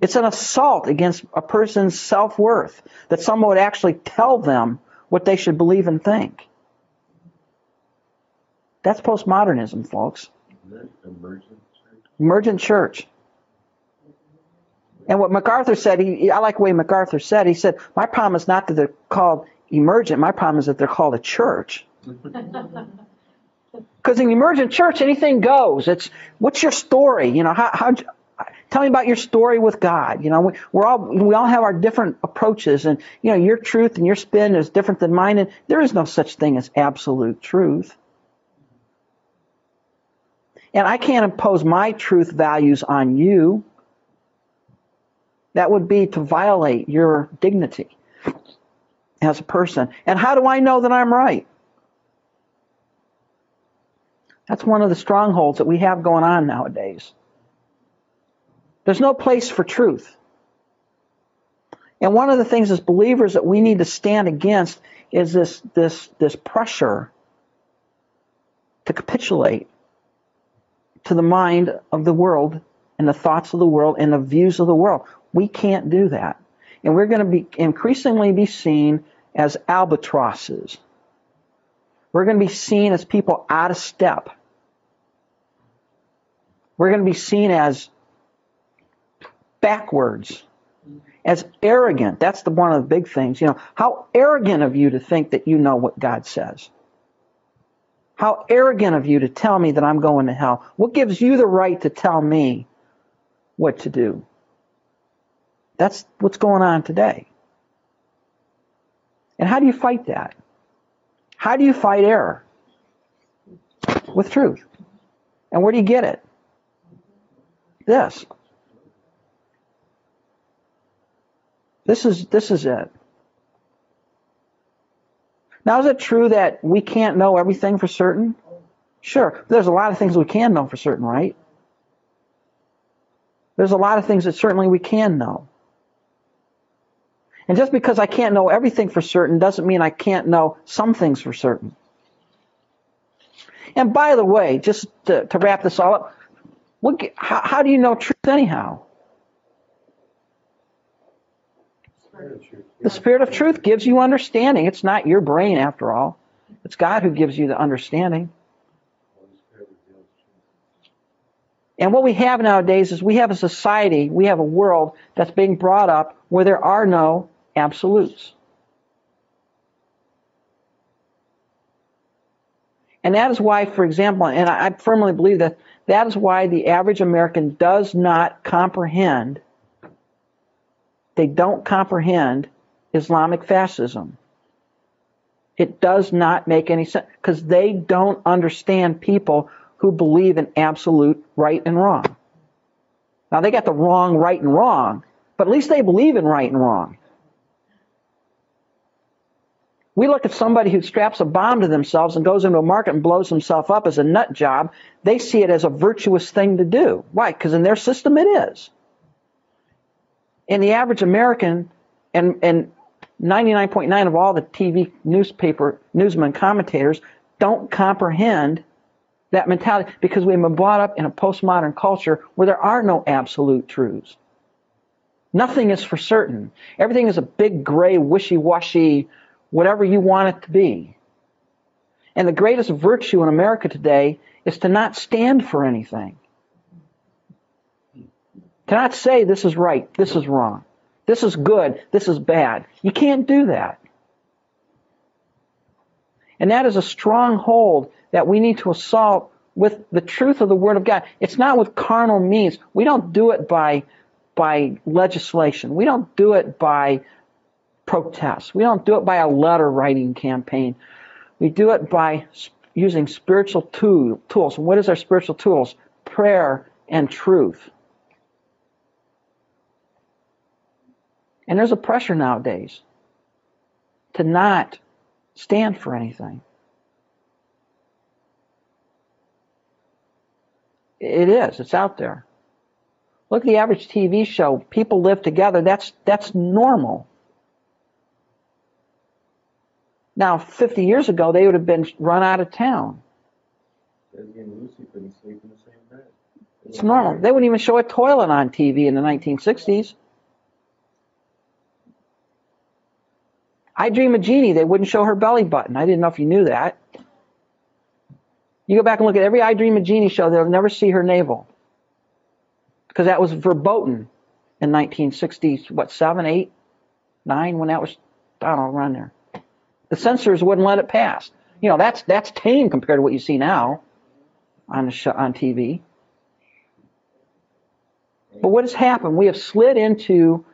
It's an assault against a person's self-worth that someone would actually tell them what they should believe and think." That's postmodernism, folks. That emergent church? Emergent church. And what MacArthur said, he, I like the way MacArthur said, he said, my problem is not that they're called emergent, my problem is that they're called a church. [LAUGHS] Because in the emergent church, anything goes. It's, what's your story? You know, how, how, tell me about your story with God. You know, we, we're all, we all have our different approaches and, you know, your truth and your spin is different than mine. And there is no such thing as absolute truth. And I can't impose my truth values on you. That would be to violate your dignity as a person. And how do I know that I'm right? That's one of the strongholds that we have going on nowadays. There's no place for truth. And one of the things as believers that we need to stand against is this, this, this pressure to capitulate to the mind of the world and the thoughts of the world and the views of the world. We can't do that. And we're going to be increasingly be seen as albatrosses. We're going to be seen as people out of step. We're going to be seen as backwards, as arrogant. That's the one of the big things. You know, how arrogant of you to think that you know what God says. How arrogant of you to tell me that I'm going to hell. What gives you the right to tell me what to do? That's what's going on today. And how do you fight that? How do you fight error? With truth. And where do you get it? This. This is this is it. Now is it true that we can't know everything for certain? Sure. There's a lot of things we can know for certain, right? There's a lot of things that certainly we can know. And just because I can't know everything for certain doesn't mean I can't know some things for certain. And by the way, just to, to wrap this all up, how, how do you know truth anyhow? The Spirit of truth gives you understanding. It's not your brain, after all. It's God who gives you the understanding. And what we have nowadays is we have a society, we have a world that's being brought up where there are no absolutes. And that is why, for example, and I firmly believe that that is why the average American does not comprehend, they don't comprehend Islamic fascism. It does not make any sense because they don't understand people who believe in absolute right and wrong. Now they got the wrong, right and wrong, but at least they believe in right and wrong. We look at somebody who straps a bomb to themselves and goes into a market and blows himself up as a nut job. They see it as a virtuous thing to do. Why? Because in their system it is. And the average American and, and 99.9 of all the TV newspaper newsmen commentators don't comprehend that mentality because we've been brought up in a postmodern culture where there are no absolute truths. Nothing is for certain. Everything is a big gray wishy-washy whatever you want it to be. And the greatest virtue in America today is to not stand for anything. To not say this is right, this is wrong, this is good, this is bad. You can't do that. And that is a stronghold that we need to assault with the truth of the Word of God. It's not with carnal means. We don't do it by, by legislation. We don't do it by protests. We don't do it by a letter writing campaign. We do it by using spiritual tool, tools. And what is our spiritual tools? Prayer and truth. And there's a pressure nowadays to not stand for anything. It is. It's out there. Look at the average TV show. People live together. That's that's normal. Now, 50 years ago, they would have been run out of town. It's normal. They wouldn't even show a toilet on TV in the 1960s. I Dream a Jeannie, they wouldn't show her belly button. I didn't know if you knew that. You go back and look at every I Dream a Jeannie show, they'll never see her navel. Because that was verboten in 1960, what, 7, 8, 9, when that was, I don't know, around there. The censors wouldn't let it pass. You know, that's that's tame compared to what you see now on the show, on TV. But what has happened? We have slid into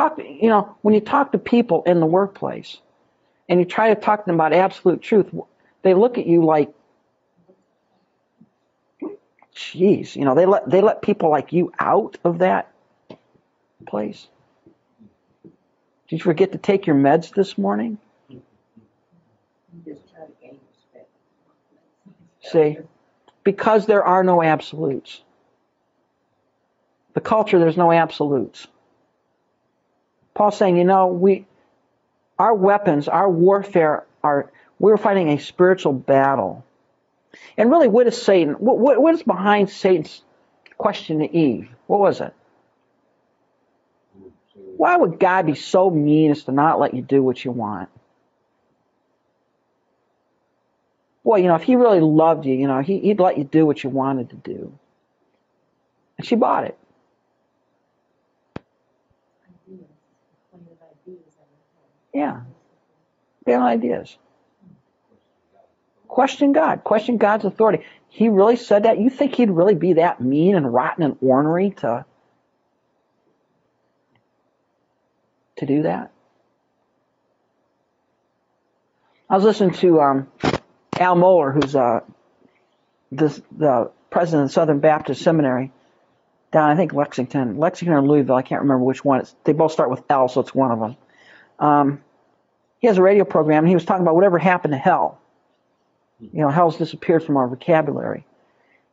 talk. You know, when you talk to people in the workplace, and you try to talk to them about absolute truth, they look at you like, "Geez," you know. They let they let people like you out of that place. Did you forget to take your meds this morning? See, because there are no absolutes. The culture, there's no absolutes. Paul's saying, you know, we, our weapons, our warfare are, we're fighting a spiritual battle. And really, what is Satan? What, what, what is behind Satan's question to Eve? What was it? Why would God be so mean as to not let you do what you want? Boy, you know, if he really loved you, you know, he, he'd let you do what you wanted to do. And she bought it. Ideas, plenty of ideas in her head. Yeah. Bad ideas. Question God. Question God's authority. He really said that? You think he'd really be that mean and rotten and ornery to to do that? I was listening to um, Al Mohler, who's uh, this, the president of Southern Baptist Seminary down, I think Lexington, Lexington or Louisville. I can't remember which one. It's, they both start with L, so it's one of them. Um, he has a radio program, and he was talking about whatever happened to hell. You know, hell's disappeared from our vocabulary.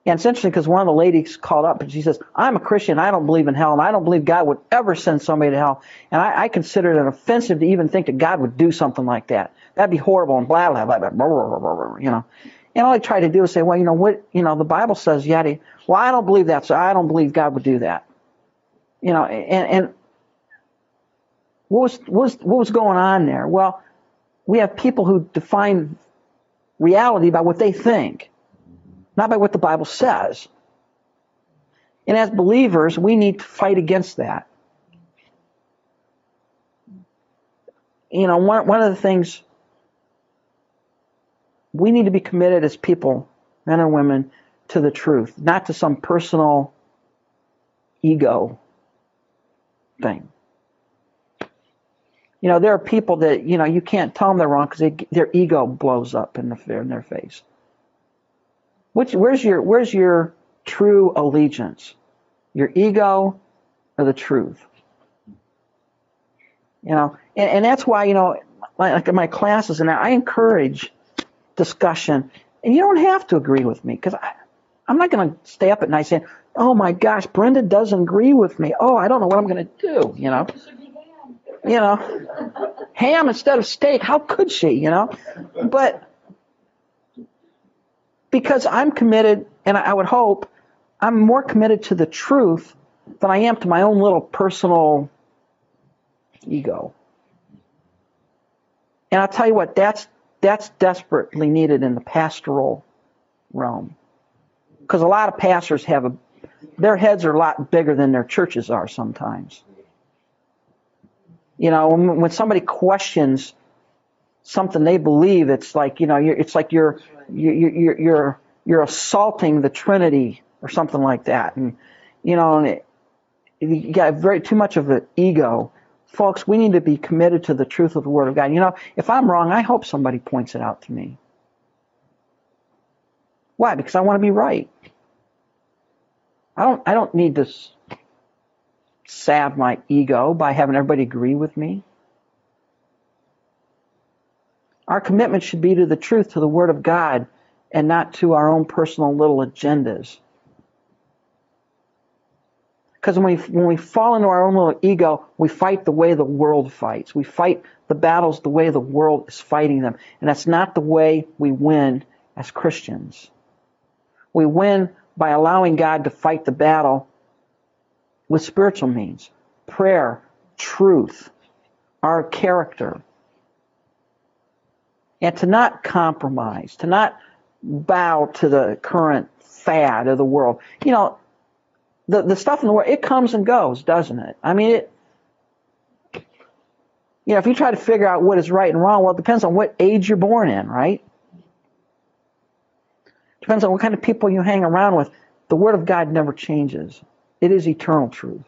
And it's interesting because one of the ladies called up and she says, I'm a Christian. I don't believe in hell, and I don't believe God would ever send somebody to hell. And I, I consider it offensive to even think that God would do something like that. That'd be horrible and blah, blah, blah, blah, blah, blah, blah, blah you know. And all I try to do is say, well, you know what, you know, the Bible says yada. Well, I don't believe that, so I don't believe God would do that. You know, and, and what was, what was, what was going on there? Well, we have people who define reality by what they think, not by what the Bible says. And as believers, we need to fight against that. You know, one, one of the things we need to be committed as people, men and women, to the truth, not to some personal ego thing. You know, there are people that you know you can't tell them they're wrong because their ego blows up in, the, in their face. Which, where's your where's your true allegiance? Your ego or the truth? You know, and, and that's why you know, like in my classes, and I encourage discussion. And you don't have to agree with me because I'm not going to stay up at night saying, "Oh my gosh, Brenda doesn't agree with me. Oh, I don't know what I'm going to do." You know, you know, ham instead of steak. How could she? You know, but because I'm committed, and I would hope I'm more committed to the truth than I am to my own little personal ego. And I'll tell you what, that's that's desperately needed in the pastoral realm. Because a lot of pastors have a their heads are a lot bigger than their churches are sometimes. You know, when, when somebody questions something they believe, it's like you know, you're, it's like you're you, you're you're you're assaulting the Trinity or something like that, and you know, and it, you got very too much of an ego. Folks, we need to be committed to the truth of the Word of God. You know, if I'm wrong, I hope somebody points it out to me. Why? Because I want to be right. I don't. I don't need to salve my ego by having everybody agree with me. Our commitment should be to the truth, to the Word of God, and not to our own personal little agendas. Because when we, when we fall into our own little ego, we fight the way the world fights. We fight the battles the way the world is fighting them. And that's not the way we win as Christians. We win by allowing God to fight the battle with spiritual means prayer, truth, our character. And to not compromise, to not bow to the current fad of the world. You know, the, the stuff in the world, it comes and goes, doesn't it? I mean, it, you know, if you try to figure out what is right and wrong, well, it depends on what age you're born in, right? Depends on what kind of people you hang around with. The Word of God never changes. It is eternal truth.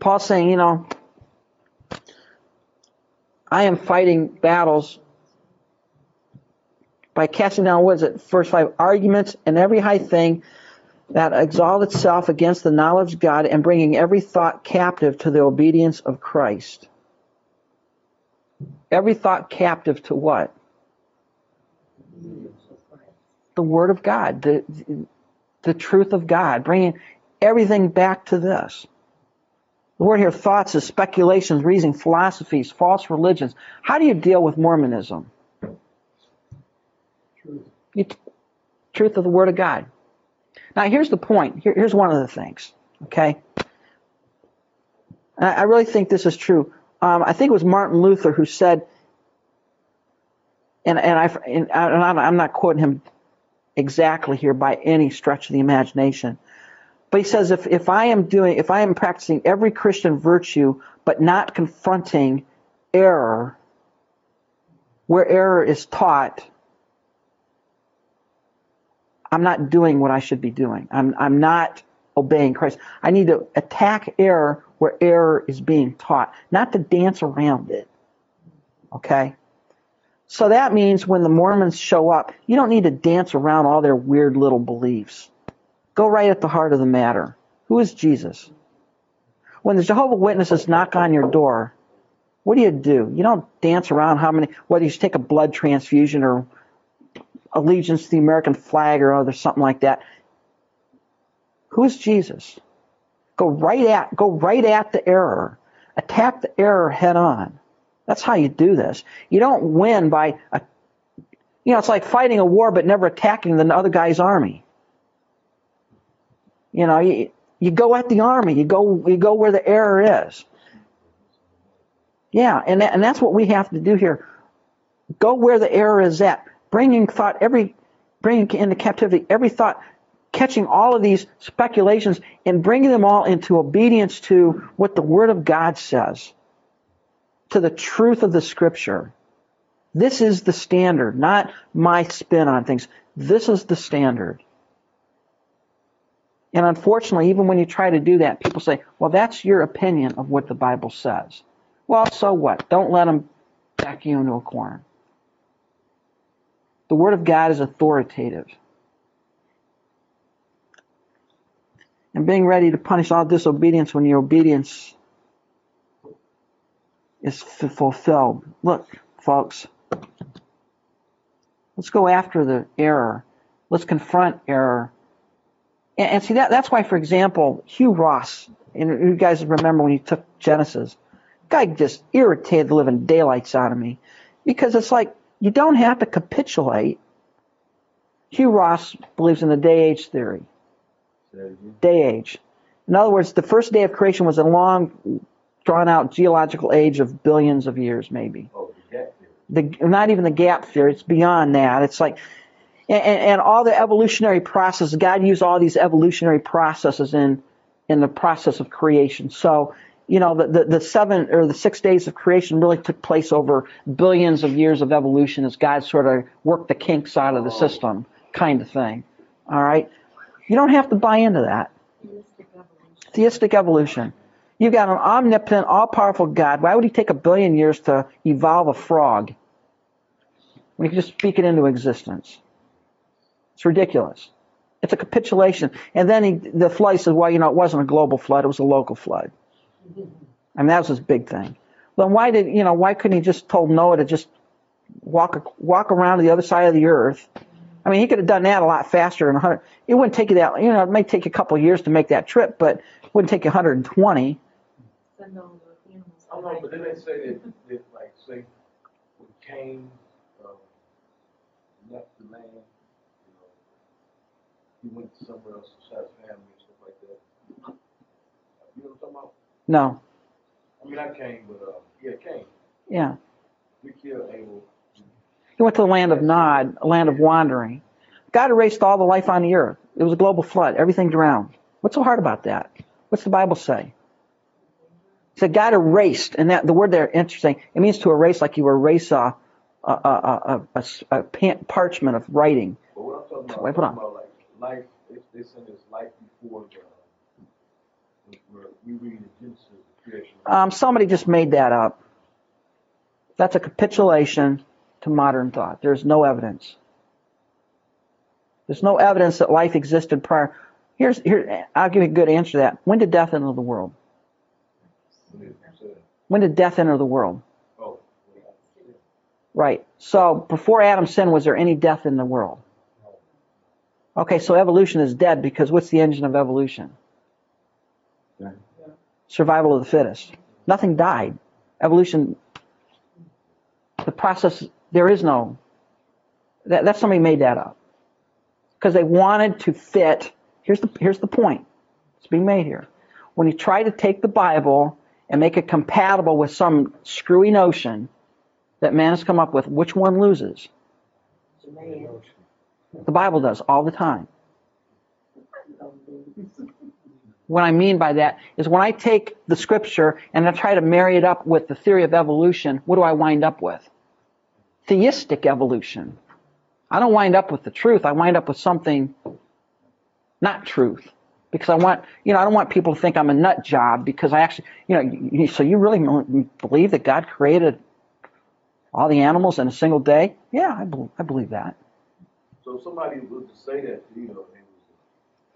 Paul's saying, you know, I am fighting battles by casting down, what is it, first five arguments and every high thing that exalts itself against the knowledge of God and bringing every thought captive to the obedience of Christ. Every thought captive to what? The Word of God, the, the truth of God, bringing everything back to this. The word here, thoughts, is speculations, reasoning, philosophies, false religions. How do you deal with Mormonism? You, truth of the Word of God. Now, here's the point. Here, here's one of the things. Okay, I, I really think this is true. Um, I think it was Martin Luther who said, and and I and I'm not quoting him exactly here by any stretch of the imagination, but he says if if I am doing if I am practicing every Christian virtue but not confronting error where error is taught I'm not doing what I should be doing. I'm, I'm not obeying Christ. I need to attack error where error is being taught, not to dance around it. Okay? So that means when the Mormons show up, you don't need to dance around all their weird little beliefs. Go right at the heart of the matter. Who is Jesus? When the Jehovah Witnesses knock on your door, what do you do? You don't dance around how many, whether you take a blood transfusion or allegiance to the American flag or other something like that. Who is Jesus? Go right at go right at the error. Attack the error head on. That's how you do this. You don't win by a, you know, it's like fighting a war but never attacking the other guy's army. You know, you, you go at the army. You go you go where the error is. Yeah, and that, and that's what we have to do here. Go where the error is at bringing thought every bringing into captivity every thought catching all of these speculations and bringing them all into obedience to what the word of god says to the truth of the scripture. This is the standard not my spin on things. This is the standard. And unfortunately even when you try to do that people say well that's your opinion of what the bible says. Well so what? Don't let them back you into a corner. The Word of God is authoritative. And being ready to punish all disobedience when your obedience is fulfilled. Look, folks, let's go after the error. Let's confront error. And, and see, that, that's why, for example, Hugh Ross, and you guys remember when he took Genesis, guy just irritated the living daylights out of me. Because it's like, you don't have to capitulate. Hugh Ross believes in the day age theory. Day age. In other words, the first day of creation was a long, drawn out geological age of billions of years, maybe. Oh, the The, not even the gap theory, it's beyond that. It's like, and, and all the evolutionary processes, God used all these evolutionary processes in, in the process of creation. So you know, the, the, the, seven or the six days of creation really took place over billions of years of evolution as God sort of worked the kinks out of the oh. system, kind of thing. All right? You don't have to buy into that. Theistic evolution. Theistic evolution. You've got an omnipotent, all powerful God. Why would he take a billion years to evolve a frog when he could just speak it into existence? It's ridiculous. It's a capitulation. And then he, the flood says, well, you know, it wasn't a global flood, it was a local flood. Mean, that was his big thing. Then why did you know? Why couldn't he just told Noah to just walk walk around to the other side of the earth? I mean, he could have done that a lot faster in 100. It wouldn't take you that. You know, it may take a couple years to make that trip, but it wouldn't take you 120. Send all the animals. I don't know, but then they say that, that like, say, when Cain, uh, left the land, you know, he went to somewhere else to start a family and stuff like that. You know what I'm talking about? No. I mean, not Cain, but, uh, yeah, Cain. Yeah. We killed Abel. He went to the land of Nod, a land of wandering. God erased all the life on the earth. It was a global flood. Everything drowned. What's so hard about that? What's the Bible say? Said God erased, and that the word there interesting. It means to erase, like you erase a a, a, a, a, a pan- parchment of writing. But what I'm talking about, Wait, hold on. about like life, they, they send us life before the, we read Genesis, the creation. Um, somebody just made that up. That's a capitulation to modern thought. There's no evidence. There's no evidence that life existed prior. Here's here. I'll give you a good answer to that. When did death enter the world? When it said, When did death enter the world? Oh, Right. So before Adam sinned, was there any death in the world? Okay, so evolution is dead because what's the engine of evolution? Survival of the fittest. Nothing died. Evolution, the process, there is no, that, that's somebody made that up. Because they wanted to fit, here's the, here's the point. It's being made here. When you try to take the Bible and make it compatible with some screwy notion, that man has come up with, which one loses? The Bible does all the time. What I mean by that is when I take the scripture and I try to marry it up with the theory of evolution, what do I wind up with? Theistic evolution. I don't wind up with the truth. I wind up with something not truth. Because I want, you know, I don't want people to think I'm a nut job because I actually, you know, you, so you really believe that God created all the animals in a single day? Yeah, I, bel I believe that. So if somebody was to say that, to you know,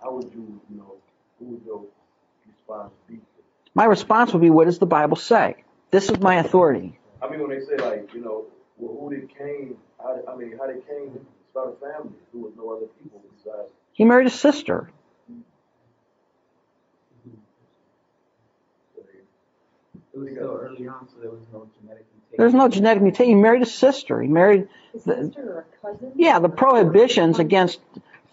how would you, you know, who would your response be? My response would be, what does the Bible say? This is my authority. I mean, when they say like, you know, well, who did Cain? How I mean, how did Cain start a family? Who was no other people besides? He married his sister. It was so early on, so there was no genetic mutation. There's no genetic mutation. He married a sister. He married, His the, sister or a cousin? yeah, the prohibitions against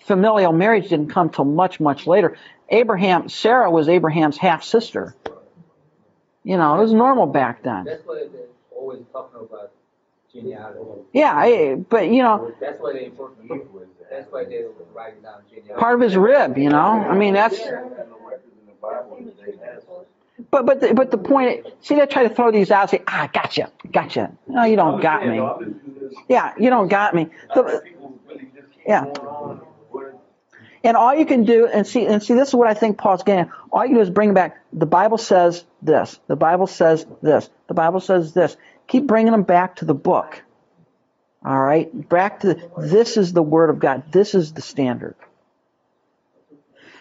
familial marriage didn't come till much, much later. Abraham, Sarah was Abraham's half sister. You know, it was normal back then. That's why they're always talking about genealogy. Yeah, I, but you know, That's why they important to you. That's why they write down genealogy. part of his rib, you know? I mean, that's, But, but, the, but the point, see, they try to throw these out, say, ah, gotcha, gotcha. No, you don't got me. Yeah, you don't got me. The- Yeah. And all you can do, and see, and see, this is what I think Paul's getting. All you can do is bring back. The Bible says this. The Bible says this. The Bible says this. Keep bringing them back to the book. All right, back to the, this is the word of God. This is the standard.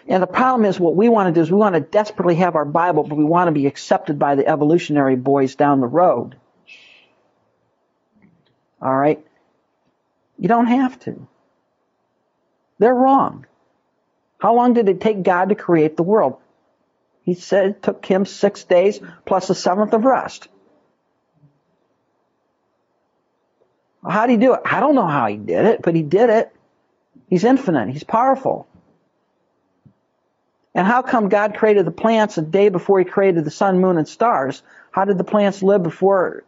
And the problem is, what we want to do is we want to desperately have our Bible, but we want to be accepted by the evolutionary boys down the road. All right, you don't have to. They're wrong. How long did it take God to create the world? He said it took him six days plus a seventh of rest. How did he do it? I don't know how he did it, but he did it. He's infinite. He's powerful. And how come God created the plants a day before he created the sun, moon, and stars? How did the plants live before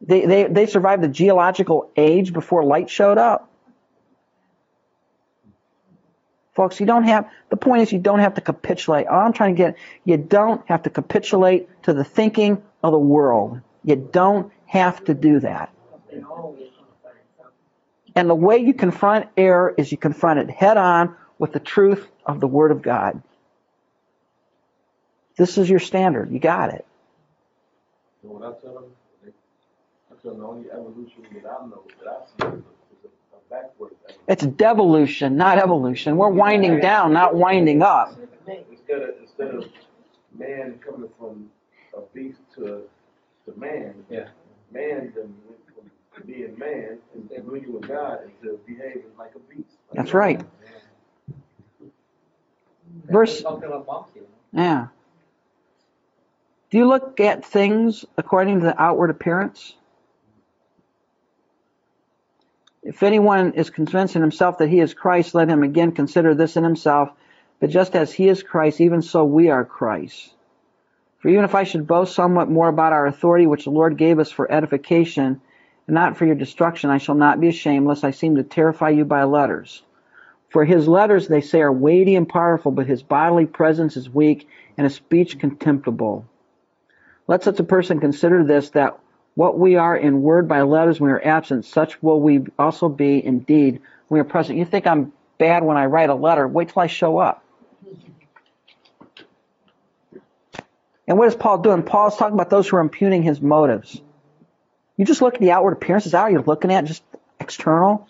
they, they, they survived the geological age before light showed up? Folks, you don't have, the point is you don't have to capitulate. All I'm trying to get, you don't have to capitulate to the thinking of the world. You don't have to do that. And the way you confront error is you confront it head on with the truth of the Word of God. This is your standard. You got it. So when I tell them, they, I tell them the only evolution that I know, that I see is a, is a, a backward evolution. It's devolution, not evolution. We're winding down, not winding up. Instead of, instead of man coming from a beast to, to man. Yeah. Man then went from being man and agreeing with God into behaving like a beast. That's right. Verse- Talking. Yeah. Do you look at things according to the outward appearance? If anyone is convinced in himself that he is Christ, let him again consider this in himself. But just as he is Christ, even so we are Christ. For even if I should boast somewhat more about our authority, which the Lord gave us for edification, and not for your destruction. I shall not be ashamed, lest I seem to terrify you by letters. For his letters, they say, are weighty and powerful, but his bodily presence is weak, and his speech contemptible. Let such a person consider this, that what we are in word by letters when we are absent, such will we also be indeed when we are present. You think I'm bad when I write a letter, wait till I show up. And what is Paul doing? Paul's talking about those who are impugning his motives. You just look at the outward appearances. Are you looking at just external?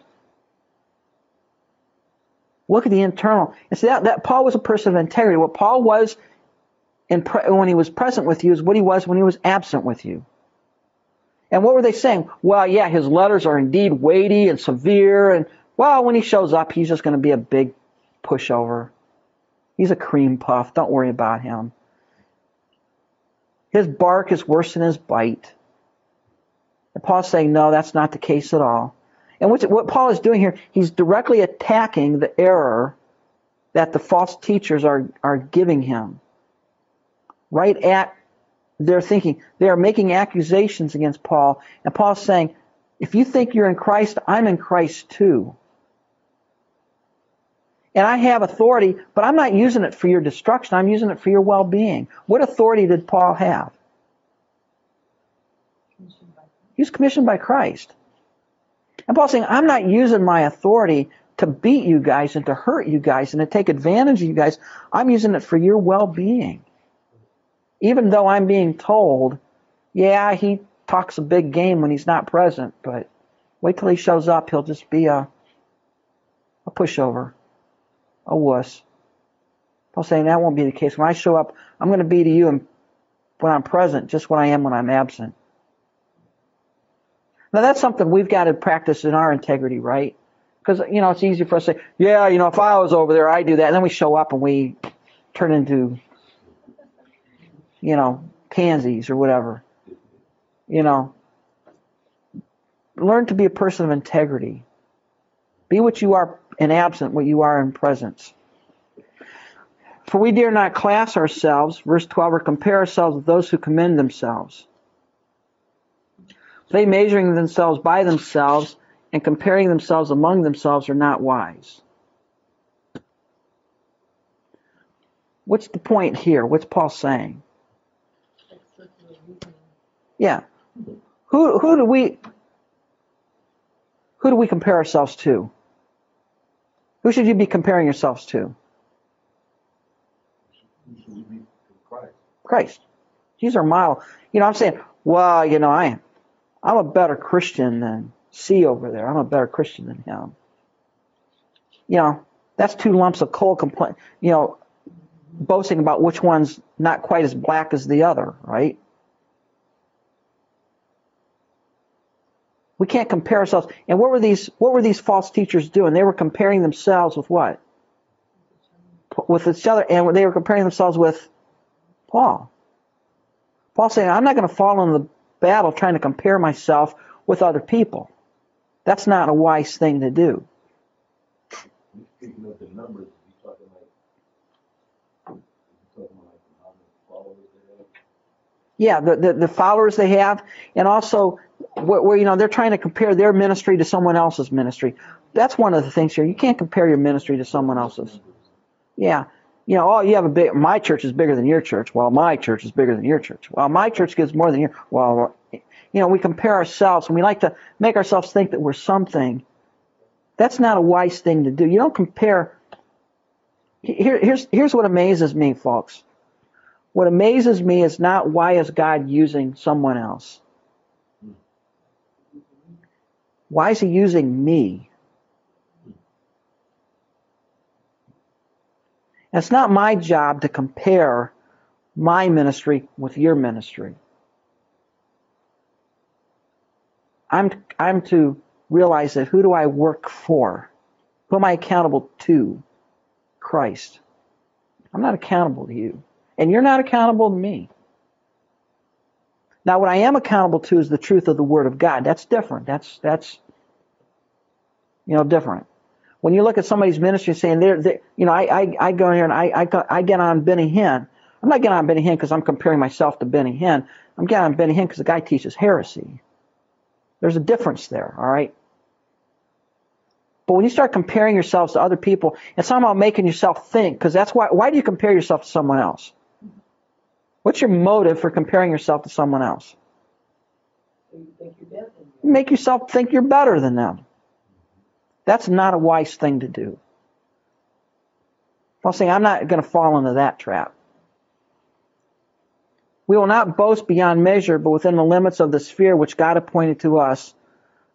Look at the internal. And see that, that Paul was a person of integrity. What Paul was in pre- when he was present with you is what he was when he was absent with you. And what were they saying? Well, yeah, his letters are indeed weighty and severe, and well, when he shows up, he's just going to be a big pushover. He's a cream puff. Don't worry about him. His bark is worse than his bite. And Paul's saying, no, that's not the case at all. And what Paul is doing here, he's directly attacking the error that the false teachers are, are giving him. Right at their thinking. They are making accusations against Paul. And Paul's saying, if you think you're in Christ, I'm in Christ too. And I have authority, but I'm not using it for your destruction. I'm using it for your well-being. What authority did Paul have? He was commissioned by Christ. And Paul's saying, I'm not using my authority to beat you guys and to hurt you guys and to take advantage of you guys. I'm using it for your well-being. Even though I'm being told, yeah, he talks a big game when he's not present, but wait till he shows up, he'll just be a, a pushover a wuss. Paul's saying that won't be the case. When I show up, I'm going to be to you when I'm present, just what I am when I'm absent. Now that's something we've got to practice in our integrity, right? Because, you know, it's easy for us to say, yeah, you know, if I was over there, I'd do that. And then we show up and we turn into, you know, pansies or whatever. You know, learn to be a person of integrity. Be what you are in absent, what you are in presence. For we dare not class ourselves, verse 12, or compare ourselves with those who commend themselves. They measuring themselves by themselves and comparing themselves among themselves are not wise. What's the point here? What's Paul saying? Yeah. Who who do we who do we compare ourselves to? Who should you be comparing yourselves to? Christ. Christ. He's our model. You know, I'm saying, well, you know, I I'm a better Christian than C over there. I'm a better Christian than him. You know, that's two lumps of coal complaint. You know, boasting about which one's not quite as black as the other, right? We can't compare ourselves. And what were these what were these false teachers doing? They were comparing themselves with what? With each other, and they were comparing themselves with Paul. Paul saying, "I'm not going to fall in the battle trying to compare myself with other people. That's not a wise thing to do." Speaking of the numbers, you talking like, you talking like how many followers they have? Yeah, the, the, the followers they have, and also where, where, you know they're trying to compare their ministry to someone else's ministry. That's one of the things here. You can't compare your ministry to someone else's. Yeah, you know, oh, you have a big. My church is bigger than your church. Well, my church is bigger than your church. Well, my church gives more than your. Well, you know, we compare ourselves, and we like to make ourselves think that we're something. That's not a wise thing to do. You don't compare. Here, here's here's what amazes me, folks. What amazes me is not why is God using someone else. Why is he using me? And it's not my job to compare my ministry with your ministry. I'm, I'm to realize that who do I work for? Who am I accountable to? Christ. I'm not accountable to you. And you're not accountable to me. Now, what I am accountable to is the truth of the Word of God. That's different. That's that's you know different. When you look at somebody's ministry saying they're, they, you know, I, I, I go in here and I, I, I get on Benny Hinn. I'm not getting on Benny Hinn because I'm comparing myself to Benny Hinn. I'm getting on Benny Hinn because the guy teaches heresy. There's a difference there, all right? But when you start comparing yourselves to other people and somehow making yourself think, because that's why, why do you compare yourself to someone else? What's your motive for comparing yourself to someone else? You think you're better than them. Make yourself think you're better than them. That's not a wise thing to do. Paul's saying, I'm not going to fall into that trap. We will not boast beyond measure, but within the limits of the sphere which God appointed to us,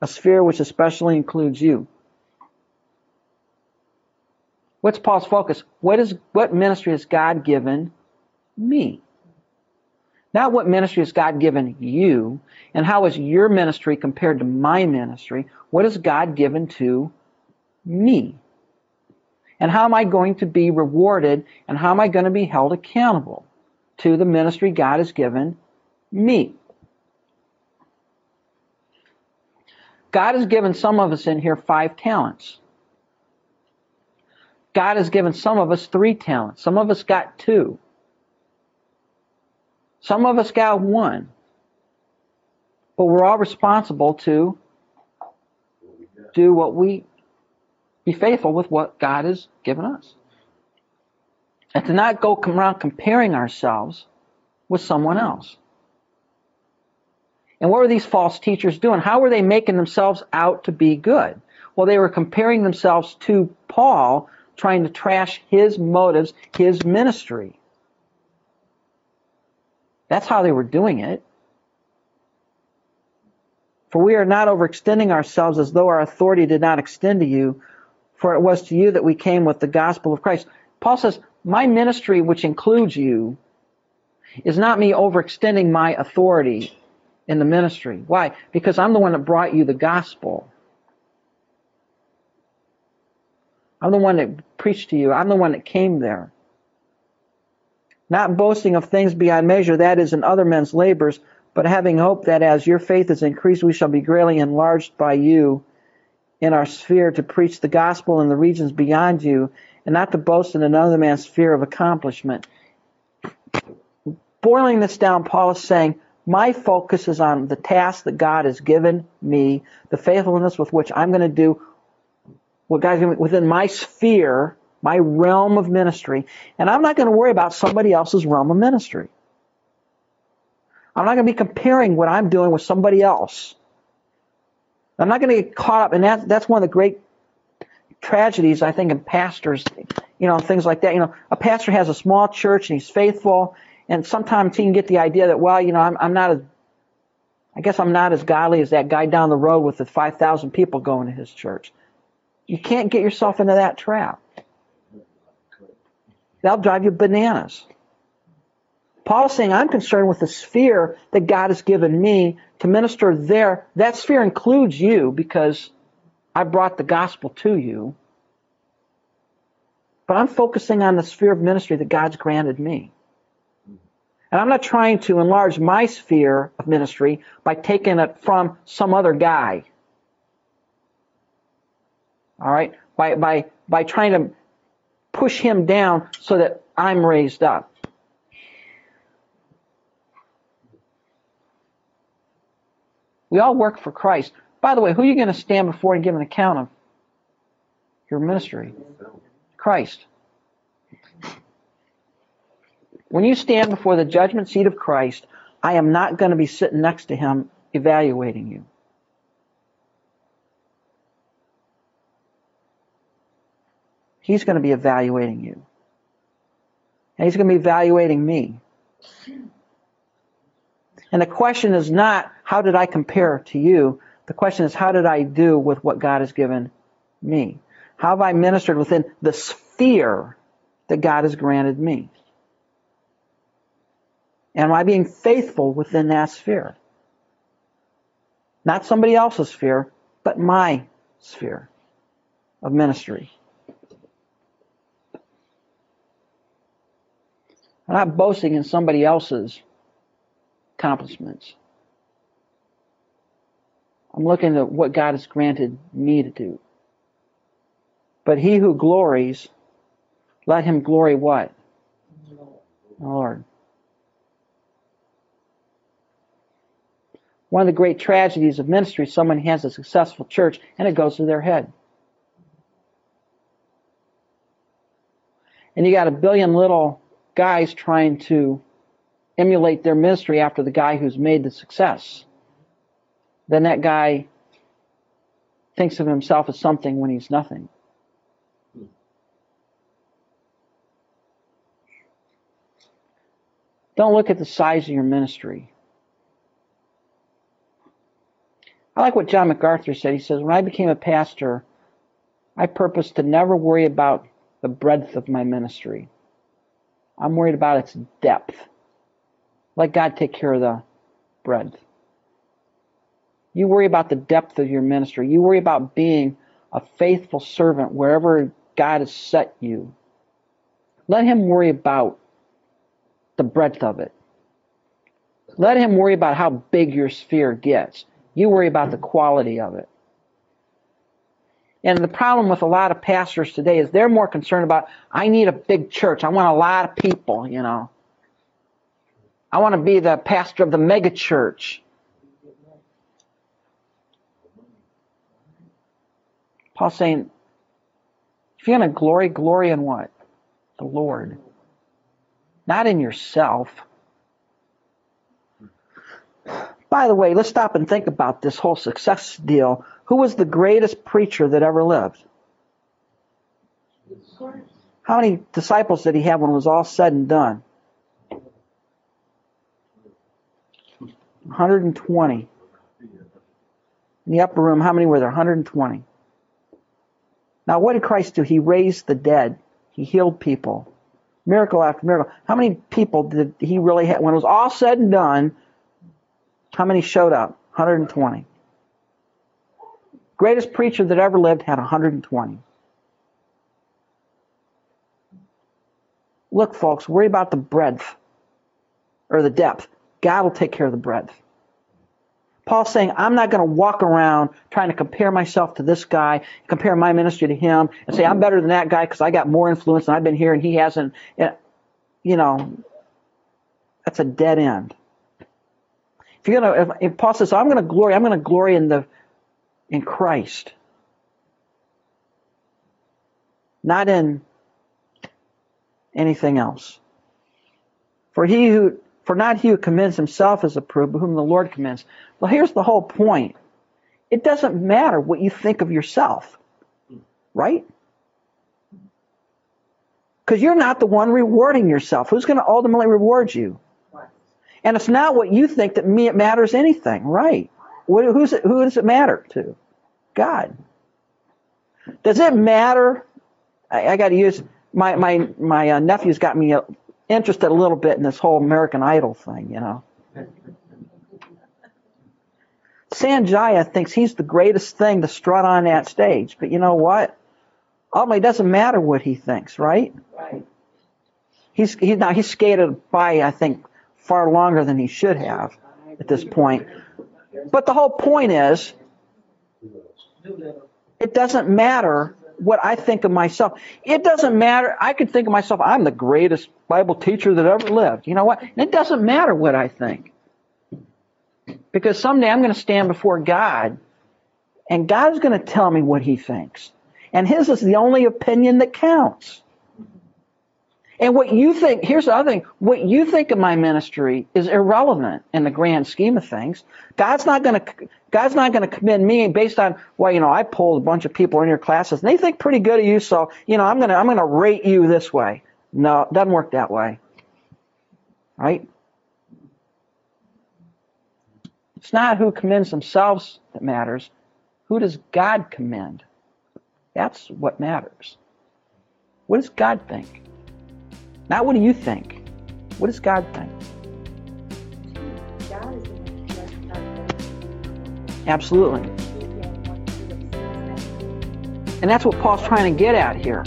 a sphere which especially includes you. What's Paul's focus? What is what ministry has God given me? Not what ministry has God given you, and how is your ministry compared to my ministry? What has God given to me? And how am I going to be rewarded and how am I going to be held accountable to the ministry God has given me? God has given some of us in here five talents. God has given some of us three talents. Some of us got two. Some of us got one. But we're all responsible to do what we be faithful with what God has given us. And to not go around comparing ourselves with someone else. And what were these false teachers doing? How were they making themselves out to be good? Well, they were comparing themselves to Paul, trying to trash his motives, his ministry. That's how they were doing it. For we are not overextending ourselves as though our authority did not extend to you, for it was to you that we came with the gospel of Christ. Paul says, My ministry, which includes you, is not me overextending my authority in the ministry. Why? Because I'm the one that brought you the gospel. I'm the one that preached to you. I'm the one that came there. Not boasting of things beyond measure, that is in other men's labors, but having hope that as your faith is increased, we shall be greatly enlarged by you in our sphere to preach the gospel in the regions beyond you, and not to boast in another man's sphere of accomplishment. Boiling this down, Paul is saying, my focus is on the task that God has given me, the faithfulness with which I'm going to do what God's given me within my sphere, my realm of ministry, and I'm not going to worry about somebody else's realm of ministry. I'm not going to be comparing what I'm doing with somebody else. I'm not going to get caught up, and that, that's one of the great tragedies, I think, in pastors, you know, things like that. You know, a pastor has a small church and he's faithful, and sometimes he can get the idea that, well, you know, I'm, I'm not as, I guess I'm not as godly as that guy down the road with the 5,000 people going to his church. You can't get yourself into that trap. That'll drive you bananas. Paul's saying, I'm concerned with the sphere that God has given me to minister there. That sphere includes you because I brought the gospel to you. But I'm focusing on the sphere of ministry that God's granted me. And I'm not trying to enlarge my sphere of ministry by taking it from some other guy. All right? By, by, by trying to push him down so that I'm raised up. We all work for Christ. By the way, who are you going to stand before and give an account of your ministry? Christ. When you stand before the judgment seat of Christ, I am not going to be sitting next to him evaluating you. He's going to be evaluating you. And he's going to be evaluating me. And the question is not, how did I compare to you? The question is, how did I do with what God has given me? How have I ministered within the sphere that God has granted me? Am I being faithful within that sphere? Not somebody else's sphere, but my sphere of ministry. I'm not boasting in somebody else's accomplishments. I'm looking at what God has granted me to do. But he who glories, let him glory what? Lord. One of the great tragedies of ministry, someone has a successful church and it goes to their head. And you got a billion little guys trying to emulate their ministry after the guy who's made the success. Then that guy thinks of himself as something when he's nothing. Don't look at the size of your ministry. I like what John MacArthur said. He says, When I became a pastor, I purposed to never worry about the breadth of my ministry. I'm worried about its depth. Let God take care of the breadth. You worry about the depth of your ministry. You worry about being a faithful servant wherever God has set you. Let Him worry about the breadth of it. Let Him worry about how big your sphere gets. You worry about the quality of it. And the problem with a lot of pastors today is they're more concerned about, I need a big church. I want a lot of people, you know. I want to be the pastor of the mega church. Paul's saying, if you're going to glory, glory in what? The Lord. Not in yourself. By the way, let's stop and think about this whole success deal. Who was the greatest preacher that ever lived? How many disciples did he have when it was all said and done? 120. In the upper room, how many were there? 120. Now, what did Christ do? He raised the dead. He healed people. Miracle after miracle. How many people did he really have? When it was all said and done, how many showed up? 120. Greatest preacher that ever lived had 120. Look, folks, worry about the breadth or the depth. God will take care of the breadth. Paul's saying, I'm not going to walk around trying to compare myself to this guy, compare my ministry to him, and say, I'm better than that guy because I got more influence and I've been here and he hasn't. You know, that's a dead end. If you're gonna, if, if Paul says, I'm going to glory, I'm going to glory in the, in Christ, not in anything else. For he who, for not he who commends himself is approved, but whom the Lord commends. Well, here's the whole point. It doesn't matter what you think of yourself, right? Because you're not the one rewarding yourself. Who's going to ultimately reward you? And it's not what you think that me it matters anything, right? What, who's it, who does it matter to? God. Does it matter? I, I got to use my my my uh, nephew's got me interested a little bit in this whole American Idol thing, you know. Sanjaya thinks he's the greatest thing to strut on that stage, but you know what? Ultimately, it doesn't matter what he thinks, right? Right. He's he, now he's skated by, I think, far longer than he should have at this point. But the whole point is, it doesn't matter what I think of myself. It doesn't matter. I could think of myself, I'm the greatest Bible teacher that ever lived. You know what? It doesn't matter what I think. Because someday I'm going to stand before God, and God's going to tell me what he thinks. And his is the only opinion that counts. And what you think, here's the other thing, what you think of my ministry is irrelevant in the grand scheme of things. God's not gonna, God's not gonna commend me based on, well, you know, I pulled a bunch of people in your classes and they think pretty good of you, so, you know, I'm gonna, I'm gonna rate you this way. No, it doesn't work that way. Right? It's not who commends themselves that matters. Who does God commend? That's what matters. What does God think? Not what do you think? What does God think? God is the one who does that. Absolutely. And that's what Paul's trying to get at here.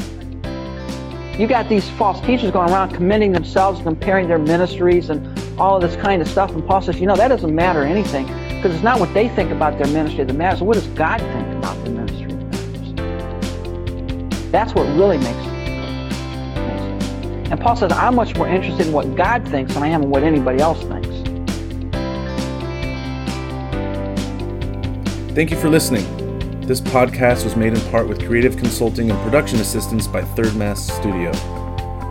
You got these false teachers going around commending themselves, comparing their ministries and all of this kind of stuff. And Paul says, you know, that doesn't matter anything because it's not what they think about their ministry that matters. What does God think about their ministry that matters? That's what really makes. And Paul says, I'm much more interested in what God thinks than I am in what anybody else thinks. Thank you for listening. This podcast was made in part with creative consulting and production assistance by Third Mass Studio.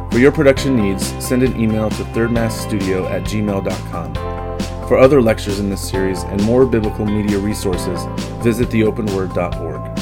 For your production needs, send an email to thirdmassstudio at gmail.com. For other lectures in this series and more biblical media resources, visit theopenword.org.